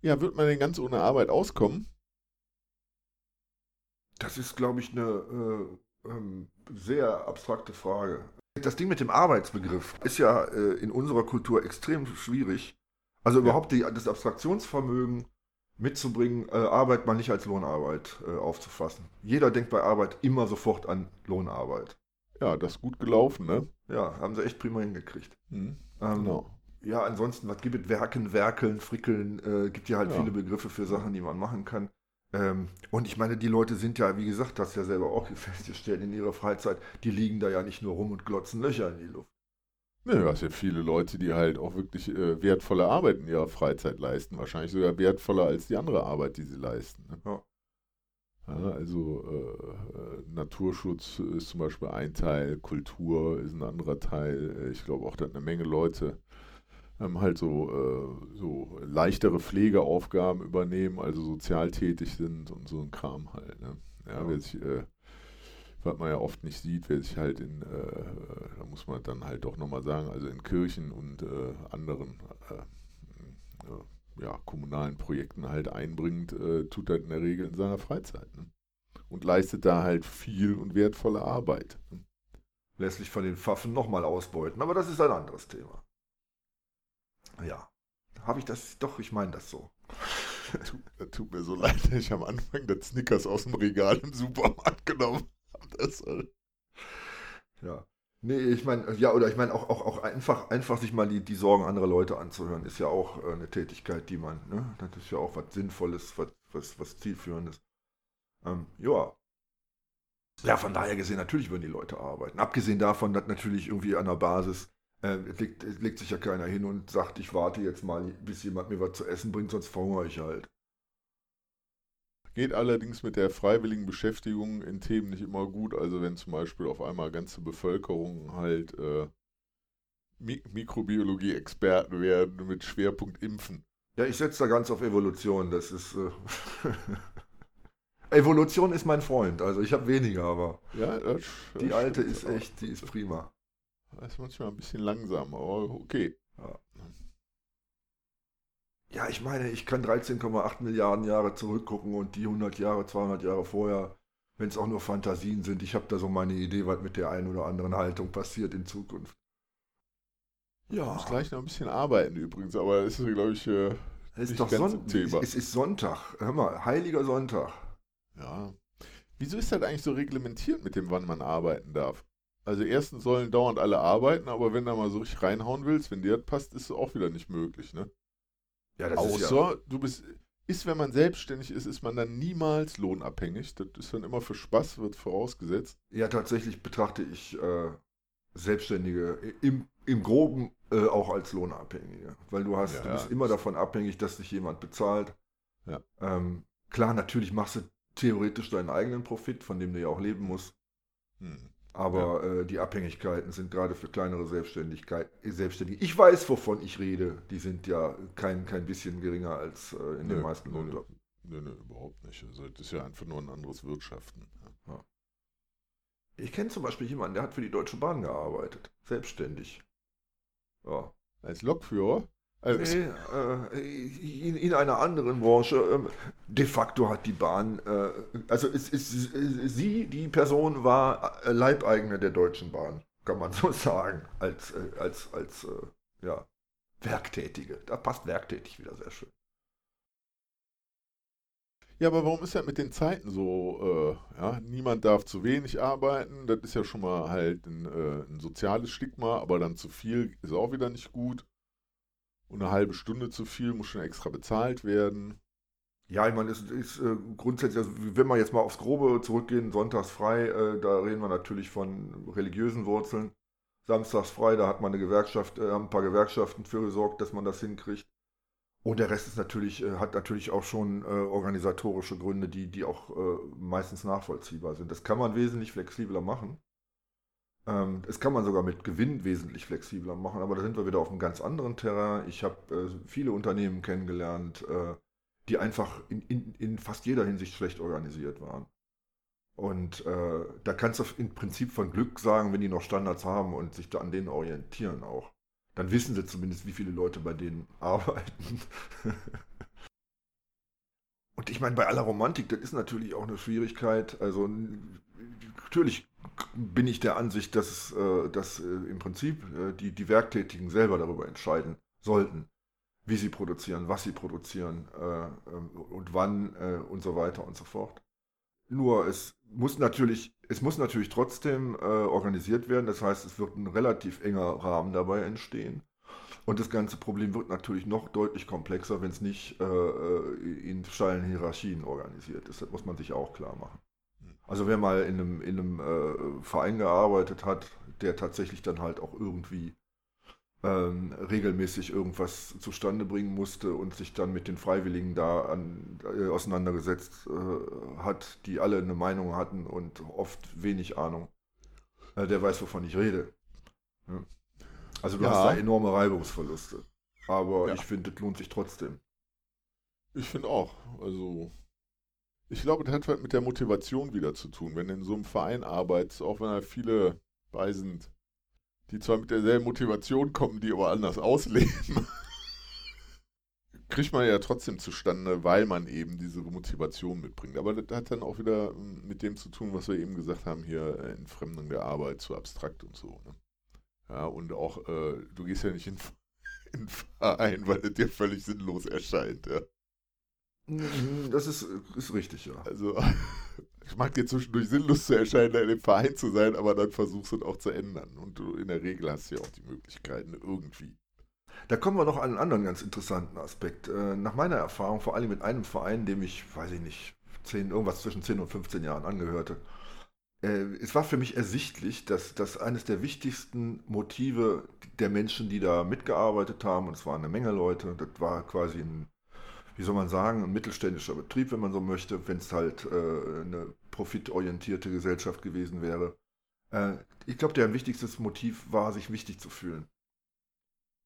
ja, wird man denn ganz ohne Arbeit auskommen?
Das ist, glaube ich, eine äh, ähm, sehr abstrakte Frage. Das Ding mit dem Arbeitsbegriff ist ja äh, in unserer Kultur extrem schwierig. Also überhaupt die, das Abstraktionsvermögen mitzubringen, äh, Arbeit mal nicht als Lohnarbeit äh, aufzufassen. Jeder denkt bei Arbeit immer sofort an Lohnarbeit.
Ja, das ist gut gelaufen, ne?
Ja, haben sie echt prima hingekriegt.
Hm,
Ähm,
genau.
Ja, ansonsten, was gibt es? Werken, Werkeln, Frickeln, äh, gibt ja halt
Ja.
viele Begriffe für Sachen, die man machen kann. Ähm, und ich meine, die Leute sind ja, wie gesagt, das ja selber auch festgestellt in ihrer Freizeit, die liegen da ja nicht nur rum und glotzen Löcher in die Luft.
Ne, du hast ja viele Leute, die halt auch wirklich äh, wertvolle Arbeit in ihrer Freizeit leisten. Wahrscheinlich sogar wertvoller als die andere Arbeit, die sie leisten. Ne?
Ja.
Ja, also äh, Naturschutz ist zum Beispiel ein Teil, Kultur ist ein anderer Teil. Ich glaube auch, dass eine Menge Leute ähm, halt so, äh, so leichtere Pflegeaufgaben übernehmen, also sozial tätig sind und so ein Kram halt. Ne? Ja,
Ja.
wer sich, äh, was man ja oft nicht sieht, wer sich halt in, äh, da muss man dann halt doch nochmal sagen, also in Kirchen und äh, anderen äh, ja, kommunalen Projekten halt einbringt, äh, tut er in der Regel in seiner Freizeit. Ne? Und leistet da halt viel und wertvolle Arbeit. Ne?
Lässt sich von den Pfaffen nochmal ausbeuten, aber das ist ein anderes Thema. Ja, habe ich das, doch, ich meine das so. *laughs*
Tut, tut mir so leid, ich am Anfang das Snickers aus dem Regal im Supermarkt genommen habe. Äh,
Ja. Nee, ich meine, ja, oder ich meine auch, auch, auch einfach, einfach sich mal die, die Sorgen anderer Leute anzuhören, ist ja auch äh, eine Tätigkeit, die man, ne, das ist ja auch was Sinnvolles, was, was, was Zielführendes. Ähm, ja. Ja, von daher gesehen, natürlich würden die Leute arbeiten. Abgesehen davon, dass natürlich irgendwie an der Basis äh, legt, legt sich ja keiner hin und sagt, ich warte jetzt mal, bis jemand mir was zu essen bringt, sonst verhungere ich halt.
Geht allerdings mit der freiwilligen Beschäftigung in Themen nicht immer gut. Also wenn zum Beispiel auf einmal ganze Bevölkerung halt äh, Mik Mikrobiologie-Experten werden mit Schwerpunkt Impfen.
Ja, ich setze da ganz auf Evolution. Das ist. Äh *laughs* Evolution ist mein Freund. Also ich habe weniger, aber.
Ja, das,
das die alte ist echt, die ist prima.
Das ist manchmal ein bisschen langsam, aber okay.
Ja. Ja, ich meine, ich kann 13,8 Milliarden Jahre zurückgucken und die 100 Jahre, 200 Jahre vorher, wenn es auch nur Fantasien sind, ich habe da so meine Idee, was mit der einen oder anderen Haltung passiert in Zukunft.
Ja. Ich muss gleich noch ein bisschen arbeiten übrigens, aber das ist, glaube ich, äh,
es ist doch Son Thema. Es ist Sonntag. Hör mal, heiliger Sonntag.
Ja. Wieso ist das eigentlich so reglementiert mit dem, wann man arbeiten darf? Also erstens sollen dauernd alle arbeiten, aber wenn du mal so richtig reinhauen willst, wenn dir das passt, ist es auch wieder nicht möglich, ne?
Ja, das
Außer
ist ja,
du bist, ist, wenn man selbstständig ist, ist man dann niemals lohnabhängig. Das ist dann immer für Spaß, wird vorausgesetzt.
Ja, tatsächlich betrachte ich äh, Selbstständige im, im Groben äh, auch als Lohnabhängige. Weil du hast, ja, du bist ja. immer davon abhängig, dass dich jemand bezahlt.
Ja.
Ähm, klar, natürlich machst du theoretisch deinen eigenen Profit, von dem du ja auch leben musst. Hm. Aber ja. äh, die Abhängigkeiten sind gerade für kleinere Selbstständigkeit, Selbstständige. Ich weiß, wovon ich rede. Die sind ja kein, kein bisschen geringer als äh, in nö, den meisten
nö, Ländern. Nö, nö, überhaupt nicht. Also das ist ja einfach nur ein anderes Wirtschaften. Ja.
Ich kenne zum Beispiel jemanden, der hat für die Deutsche Bahn gearbeitet. Selbstständig.
Ja. Als Lokführer?
Also nee, äh, in, in, einer anderen Branche. Äh, de facto hat die Bahn, äh, also ist, ist, ist, sie, die Person war Leibeigene der Deutschen Bahn, kann man *laughs* so sagen, als, äh, als, als äh, ja, Werktätige. Da passt werktätig wieder sehr schön.
Ja, aber warum ist das mit den Zeiten so? Äh, ja, niemand darf zu wenig arbeiten. Das ist ja schon mal halt ein, äh, ein soziales Stigma, aber dann zu viel ist auch wieder nicht gut. Und eine halbe Stunde zu viel muss schon extra bezahlt werden.
Ja, ich meine, es ist äh, grundsätzlich, also wenn wir jetzt mal aufs Grobe zurückgehen, sonntags frei, äh, da reden wir natürlich von religiösen Wurzeln. Samstags frei, da hat man eine Gewerkschaft, äh, haben ein paar Gewerkschaften für gesorgt, dass man das hinkriegt. Und der Rest ist natürlich, äh, hat natürlich auch schon äh, organisatorische Gründe, die, die auch äh, meistens nachvollziehbar sind. Das kann man wesentlich flexibler machen. Ähm, das kann man sogar mit Gewinn wesentlich flexibler machen, aber da sind wir wieder auf einem ganz anderen Terrain. Ich habe äh, viele Unternehmen kennengelernt, äh, die einfach in, in, in, fast jeder Hinsicht schlecht organisiert waren. Und äh, da kannst du im Prinzip von Glück sagen, wenn die noch Standards haben und sich da an denen orientieren auch. Dann wissen sie zumindest, wie viele Leute bei denen *laughs* arbeiten. und ich meine, bei aller Romantik, das ist natürlich auch eine Schwierigkeit. Also natürlich bin ich der Ansicht, dass, äh, dass äh, im Prinzip äh, die, die Werktätigen selber darüber entscheiden sollten, wie sie produzieren, was sie produzieren äh, ähm, und wann äh, und so weiter und so fort. Nur es muss natürlich, es muss natürlich trotzdem äh, organisiert werden. Das heißt, es wird ein relativ enger Rahmen dabei entstehen. Und das ganze Problem wird natürlich noch deutlich komplexer, wenn es nicht in steilen Hierarchien organisiert ist. Das muss man sich auch klar machen. Also wer mal in einem, in einem äh, Verein gearbeitet hat, der tatsächlich dann halt auch irgendwie ähm, regelmäßig irgendwas zustande bringen musste und sich dann mit den Freiwilligen da an, äh, auseinandergesetzt äh, hat, die alle eine Meinung hatten und oft wenig Ahnung. Äh, der weiß, wovon ich rede. Ja. Also du ja. hast da enorme Reibungsverluste. Aber ja. ich finde, es lohnt sich trotzdem.
Ich finde auch. Also ich glaube, das hat halt mit der Motivation wieder zu tun. Wenn du in so einem Verein arbeitest, auch wenn da viele bei sind, die zwar mit derselben Motivation kommen, die aber anders ausleben, *laughs* kriegt man ja trotzdem zustande, weil man eben diese Motivation mitbringt. Aber das hat dann auch wieder mit dem zu tun, was wir eben gesagt haben, hier Entfremdung der Arbeit zu abstrakt und so. Ne? Ja, und auch, äh, du gehst ja nicht in, *laughs* in Verein, weil es dir völlig sinnlos erscheint. Ja.
Mhm, das ist, ist richtig, ja.
Also, *laughs* ich mag dir zwischendurch sinnlos zu erscheinen, in dem Verein zu sein, aber dann versuchst du es auch zu ändern. Und du in der Regel hast ja auch die Möglichkeiten irgendwie.
Da kommen wir noch an einen anderen ganz interessanten Aspekt. Äh, nach meiner Erfahrung, vor allem mit einem Verein, dem ich, weiß ich nicht, 10, irgendwas zwischen 10 und 15 Jahren angehörte, äh, es war für mich ersichtlich, dass das eines der wichtigsten Motive der Menschen, die da mitgearbeitet haben, und es waren eine Menge Leute, das war quasi ein, wie soll man sagen, ein mittelständischer Betrieb, wenn man so möchte, wenn es halt äh, eine profitorientierte Gesellschaft gewesen wäre. Äh, ich glaube, der wichtigstes Motiv war, sich wichtig zu fühlen.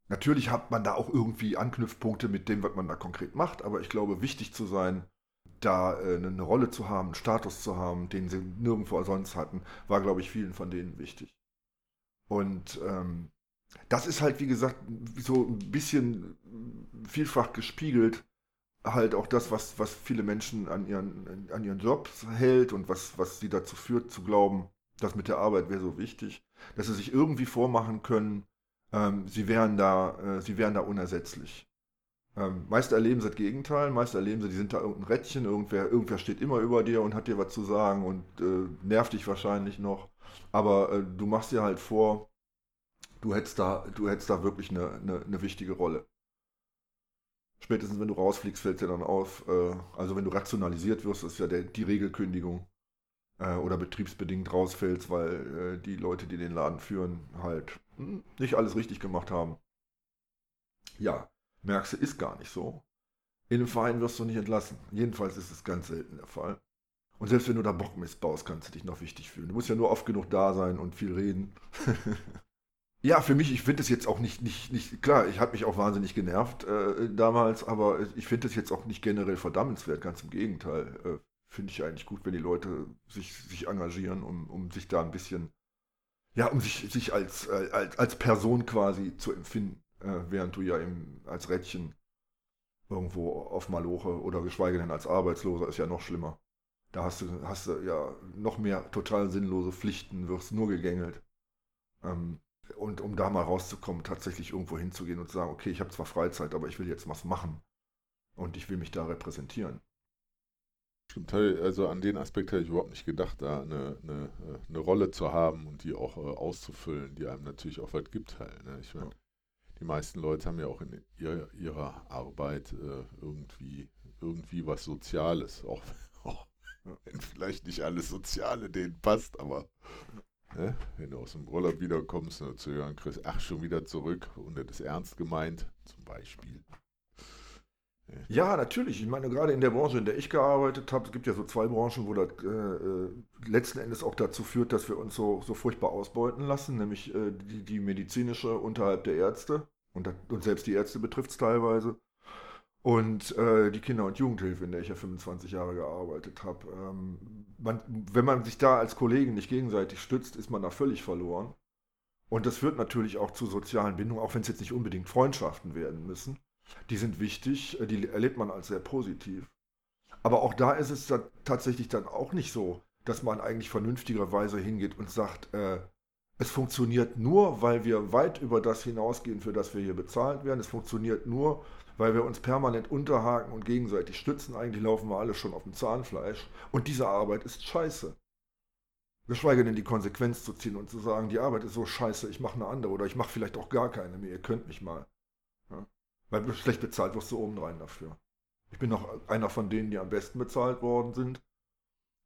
Natürlich hat man da auch irgendwie Anknüpfpunkte mit dem, was man da konkret macht, aber ich glaube, wichtig zu sein, da äh, eine Rolle zu haben, einen Status zu haben, den sie nirgendwo sonst hatten, war, glaube ich, vielen von denen wichtig. Und ähm, das ist halt, wie gesagt, so ein bisschen vielfach gespiegelt, halt auch das, was, was viele Menschen an ihren, an ihren Jobs hält und was, was sie dazu führt, zu glauben, das mit der Arbeit wäre so wichtig, dass sie sich irgendwie vormachen können, ähm, sie wären da, äh, sie wären da unersetzlich. Ähm, meist erleben sie das Gegenteil, meist erleben sie, die sind da irgendein Rädchen, irgendwer, irgendwer steht immer über dir und hat dir was zu sagen und äh, nervt dich wahrscheinlich noch. Aber äh, du machst dir halt vor, du hättest da, du hättest da wirklich eine, eine, eine wichtige Rolle. Spätestens wenn du rausfliegst, fällt dir dann auf, äh, also wenn du rationalisiert wirst, ist ja der, die Regelkündigung äh, oder betriebsbedingt rausfällst, weil äh, die Leute, die den Laden führen, halt hm, nicht alles richtig gemacht haben. Ja, merkst du, ist gar nicht so. In einem Verein wirst du nicht entlassen. Jedenfalls ist es ganz selten der Fall. Und selbst wenn du da Bockmist baust, kannst du dich noch wichtig fühlen. Du musst ja nur oft genug da sein und viel reden. *laughs* ja, für mich, ich finde es jetzt auch nicht, nicht, nicht, klar, ich habe mich auch wahnsinnig genervt äh, damals, aber ich finde es jetzt auch nicht generell verdammenswert, ganz im Gegenteil. Äh, finde ich eigentlich gut, wenn die Leute sich, sich engagieren, um, um sich da ein bisschen, ja, um sich, sich als, äh, als, als Person quasi zu empfinden äh, während du ja im, als Rädchen irgendwo auf Maloche oder geschweige denn als Arbeitsloser ist ja noch schlimmer. Da hast du, hast du ja noch mehr total sinnlose Pflichten, wirst nur gegängelt. Ähm, und um da mal rauszukommen, tatsächlich irgendwo hinzugehen und zu sagen, okay, ich habe zwar Freizeit, aber ich will jetzt was machen. Und ich will mich da repräsentieren.
Stimmt, also an den Aspekt hätte ich überhaupt nicht gedacht, da eine, eine, eine Rolle zu haben und die auch äh, auszufüllen, die einem natürlich auch was gibt halt. Ne? Ich meine, die meisten Leute haben ja auch in ihrer, ihrer Arbeit äh, irgendwie, irgendwie was Soziales. Auch, *laughs* auch, wenn vielleicht nicht alles Soziale denen passt, aber ne, wenn du aus dem Urlaub wiederkommst und zu hören kriegst, ach, schon wieder zurück und das ist ernst gemeint, zum Beispiel.
Ja, natürlich. Ich meine, gerade in der Branche, in der ich gearbeitet habe, es gibt ja so zwei Branchen, wo das äh, äh, letzten Endes auch dazu führt, dass wir uns so, so furchtbar ausbeuten lassen, nämlich äh, die, die medizinische unterhalb der Ärzte. Und, das, und selbst die Ärzte betrifft es teilweise. Und äh, die Kinder- und Jugendhilfe, in der ich ja 25 Jahre gearbeitet habe. Ähm, wenn man sich da als Kollegen nicht gegenseitig stützt, ist man da völlig verloren. Und das führt natürlich auch zu sozialen Bindungen, auch wenn es jetzt nicht unbedingt Freundschaften werden müssen. Die sind wichtig, äh, die erlebt man als sehr positiv. Aber auch da ist es dann tatsächlich dann auch nicht so, dass man eigentlich vernünftigerweise hingeht und sagt, äh, es funktioniert nur, weil wir weit über das hinausgehen, für das wir hier bezahlt werden. Es funktioniert nur, weil wir uns permanent unterhaken und gegenseitig stützen. Eigentlich laufen wir alle schon auf dem Zahnfleisch. Und diese Arbeit ist scheiße. Geschweige denn die Konsequenz zu ziehen und zu sagen, die Arbeit ist so scheiße, ich mache eine andere oder ich mache vielleicht auch gar keine mehr, ihr könnt mich mal. Ja? Weil schlecht bezahlt wirst du obendrein dafür. Ich bin noch einer von denen, die am besten bezahlt worden sind.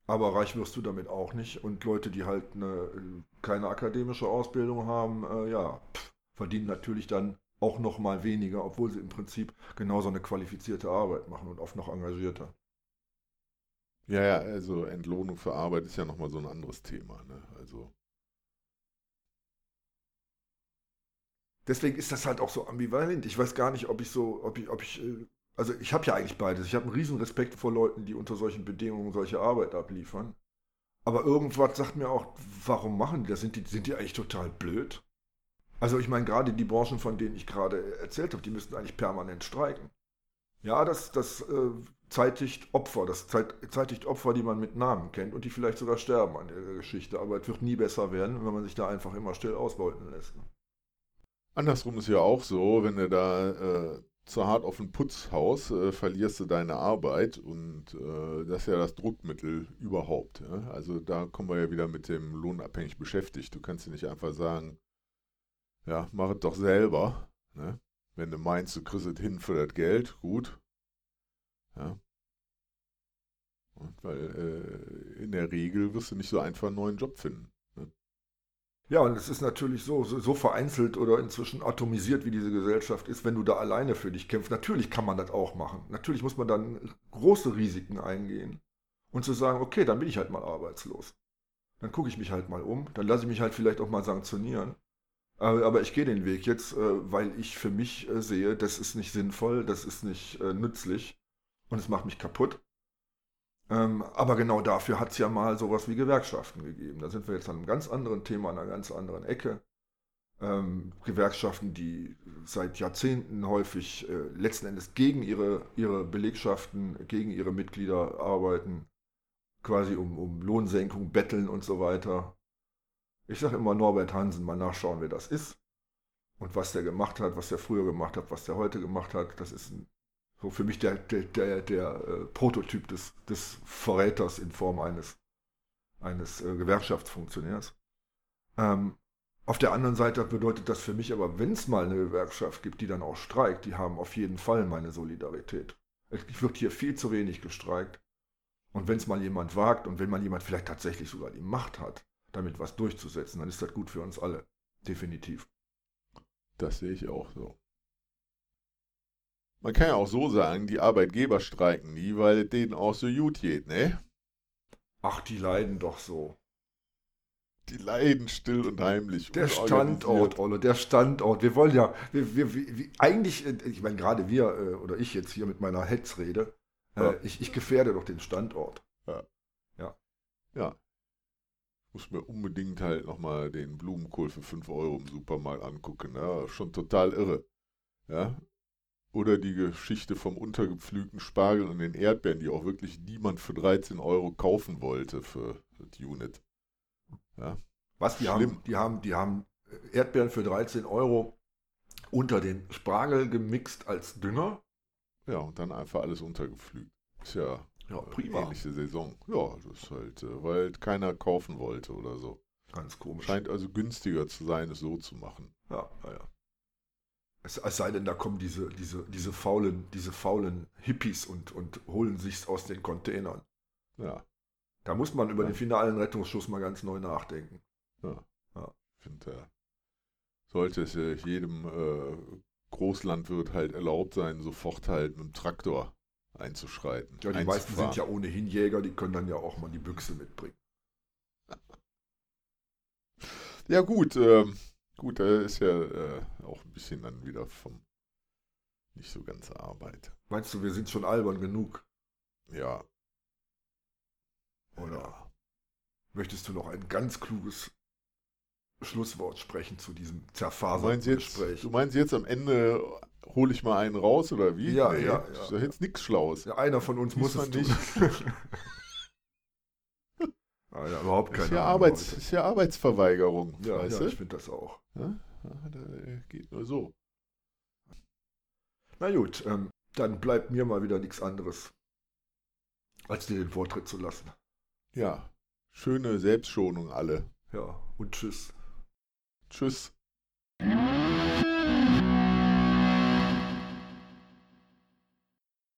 Aber reich wirst du damit auch nicht. Und Leute, die halt eine, keine akademische Ausbildung haben, äh, ja, pff, verdienen natürlich dann auch noch mal weniger, obwohl sie im Prinzip genauso eine qualifizierte Arbeit machen und oft noch engagierter.
Ja, ja, also Entlohnung für Arbeit ist ja nochmal so ein anderes Thema. Ne? Also
deswegen ist das halt auch so ambivalent. Ich weiß gar nicht, ob ich so, ob ich, ob ich, äh, also ich habe ja eigentlich beides. Ich habe einen riesen Respekt vor Leuten, die unter solchen Bedingungen solche Arbeit abliefern. Aber irgendwas sagt mir auch, warum machen die das? Sind die, sind die eigentlich total blöd? Also ich meine, gerade die Branchen, von denen ich gerade erzählt habe, die müssten eigentlich permanent streiken. Ja, das, das äh, zeitigt Opfer, das zeitigt Opfer, die man mit Namen kennt und die vielleicht sogar sterben an der Geschichte. Aber es wird nie besser werden, wenn man sich da einfach immer still ausbeuten lässt.
Andersrum ist ja auch so, wenn du da äh, zu hart auf den Putz haust, äh, verlierst du deine Arbeit und äh, das ist ja das Druckmittel überhaupt. Ja? Also da kommen wir ja wieder mit dem lohnabhängig beschäftigt. Du kannst ja nicht einfach sagen, ja, mach es doch selber. Ne? Wenn du meinst, du kriegst es hin für das Geld, gut. Ja. Weil äh, in der Regel wirst du nicht so einfach einen neuen Job finden. Ne?
Ja, und es ist natürlich so, so, so, vereinzelt oder inzwischen atomisiert, wie diese Gesellschaft ist, wenn du da alleine für dich kämpfst. Natürlich kann man das auch machen. Natürlich muss man dann große Risiken eingehen und zu sagen, okay, dann bin ich halt mal arbeitslos. Dann gucke ich mich halt mal um, dann lasse ich mich halt vielleicht auch mal sanktionieren. Aber ich gehe den Weg jetzt, äh, weil ich für mich äh, sehe, das ist nicht sinnvoll, das ist nicht äh, nützlich und es macht mich kaputt. Ähm, aber genau dafür hat es ja mal sowas wie Gewerkschaften gegeben. Da sind wir jetzt an einem ganz anderen Thema, an einer ganz anderen Ecke. Ähm, Gewerkschaften, die seit Jahrzehnten häufig äh, letzten Endes gegen ihre, ihre Belegschaften, gegen ihre Mitglieder arbeiten, quasi um, um Lohnsenkung betteln und so weiter. Ich sage immer Norbert Hansen, mal nachschauen, wer das ist und was der gemacht hat, was der früher gemacht hat, was der heute gemacht hat. Das ist ein so für mich der, der, der, der äh, Prototyp des, des Verräters in Form eines, eines äh, Gewerkschaftsfunktionärs. Ähm, auf der anderen Seite bedeutet das für mich aber, wenn es mal eine Gewerkschaft gibt, die dann auch streikt, die haben auf jeden Fall meine Solidarität. Es wird hier viel zu wenig gestreikt. Und wenn es mal jemand wagt und wenn mal jemand vielleicht tatsächlich sogar die Macht hat, damit was durchzusetzen, dann ist das gut für uns alle. Definitiv.
Das sehe ich auch so. Man kann ja auch so sagen, die Arbeitgeber streiken nie, weil es denen auch so gut geht, ne?
Ach, die leiden doch so.
Die leiden still und heimlich.
Der Standort, Olle, der Standort. Wir wollen ja, wir, wir, wir, eigentlich, äh, ich meine, gerade wir äh, oder ich jetzt hier mit meiner Hetzrede, äh, ja. ich, ich gefährde doch den Standort.
Ja. Ja. Ja. Muss mir unbedingt halt nochmal den Blumenkohl für 5 Euro im Supermarkt angucken. Ja, schon total irre. Ja, oder die Geschichte vom untergepflügten Spargel und den Erdbeeren, die auch wirklich niemand für 13 Euro kaufen wollte für das Unit.
Ja. Was, die haben, die haben, die haben Erdbeeren für 13 Euro unter den Spargel gemixt als Dünger?
Ja, und dann einfach alles untergepflügt. Ist ja,
ja prima.
ähnliche Saison. Ja, das ist halt, äh, weil keiner kaufen wollte oder so.
Ganz komisch.
Scheint also günstiger zu sein, es so zu machen.
Ja, ja. Es, es, sei denn, da kommen diese, diese, diese, faulen, diese faulen Hippies und, und holen sich's aus den Containern.
Ja.
Da muss man über ja. den finalen Rettungsschuss mal ganz neu nachdenken.
Ja. ja. Ich finde, äh, sollte es jedem äh, Großlandwirt halt erlaubt sein, sofort halt mit dem Traktor einzuschreiten.
Ja, die meisten sind ja ohnehin Jäger, die können dann ja auch mal die Büchse mitbringen. *laughs*
ja, gut. Ähm, Gut, da ist ja äh, auch ein bisschen dann wieder vom nicht so ganz Arbeit.
Meinst du, wir sind schon albern genug?
Ja.
Oder ja. möchtest du noch ein ganz kluges Schlusswort sprechen zu diesem zerfaserten
Gespräch? Du meinst jetzt am Ende hole ich mal einen raus oder wie?
Ja, nee, ja.
Das ist ja jetzt nichts Schlaues.
Ja, einer von uns muss es nicht. *laughs*
Ah, ja, überhaupt keine ist ja, Arbeits, ist ja Arbeitsverweigerung.
Ja, weißt ja ich finde das auch.
Ja? ja äh, geht nur so.
Na gut, ähm, dann bleibt mir mal wieder nichts anderes, als dir den Vortritt zu lassen.
Ja, schöne Selbstschonung alle.
Ja, und tschüss.
Tschüss.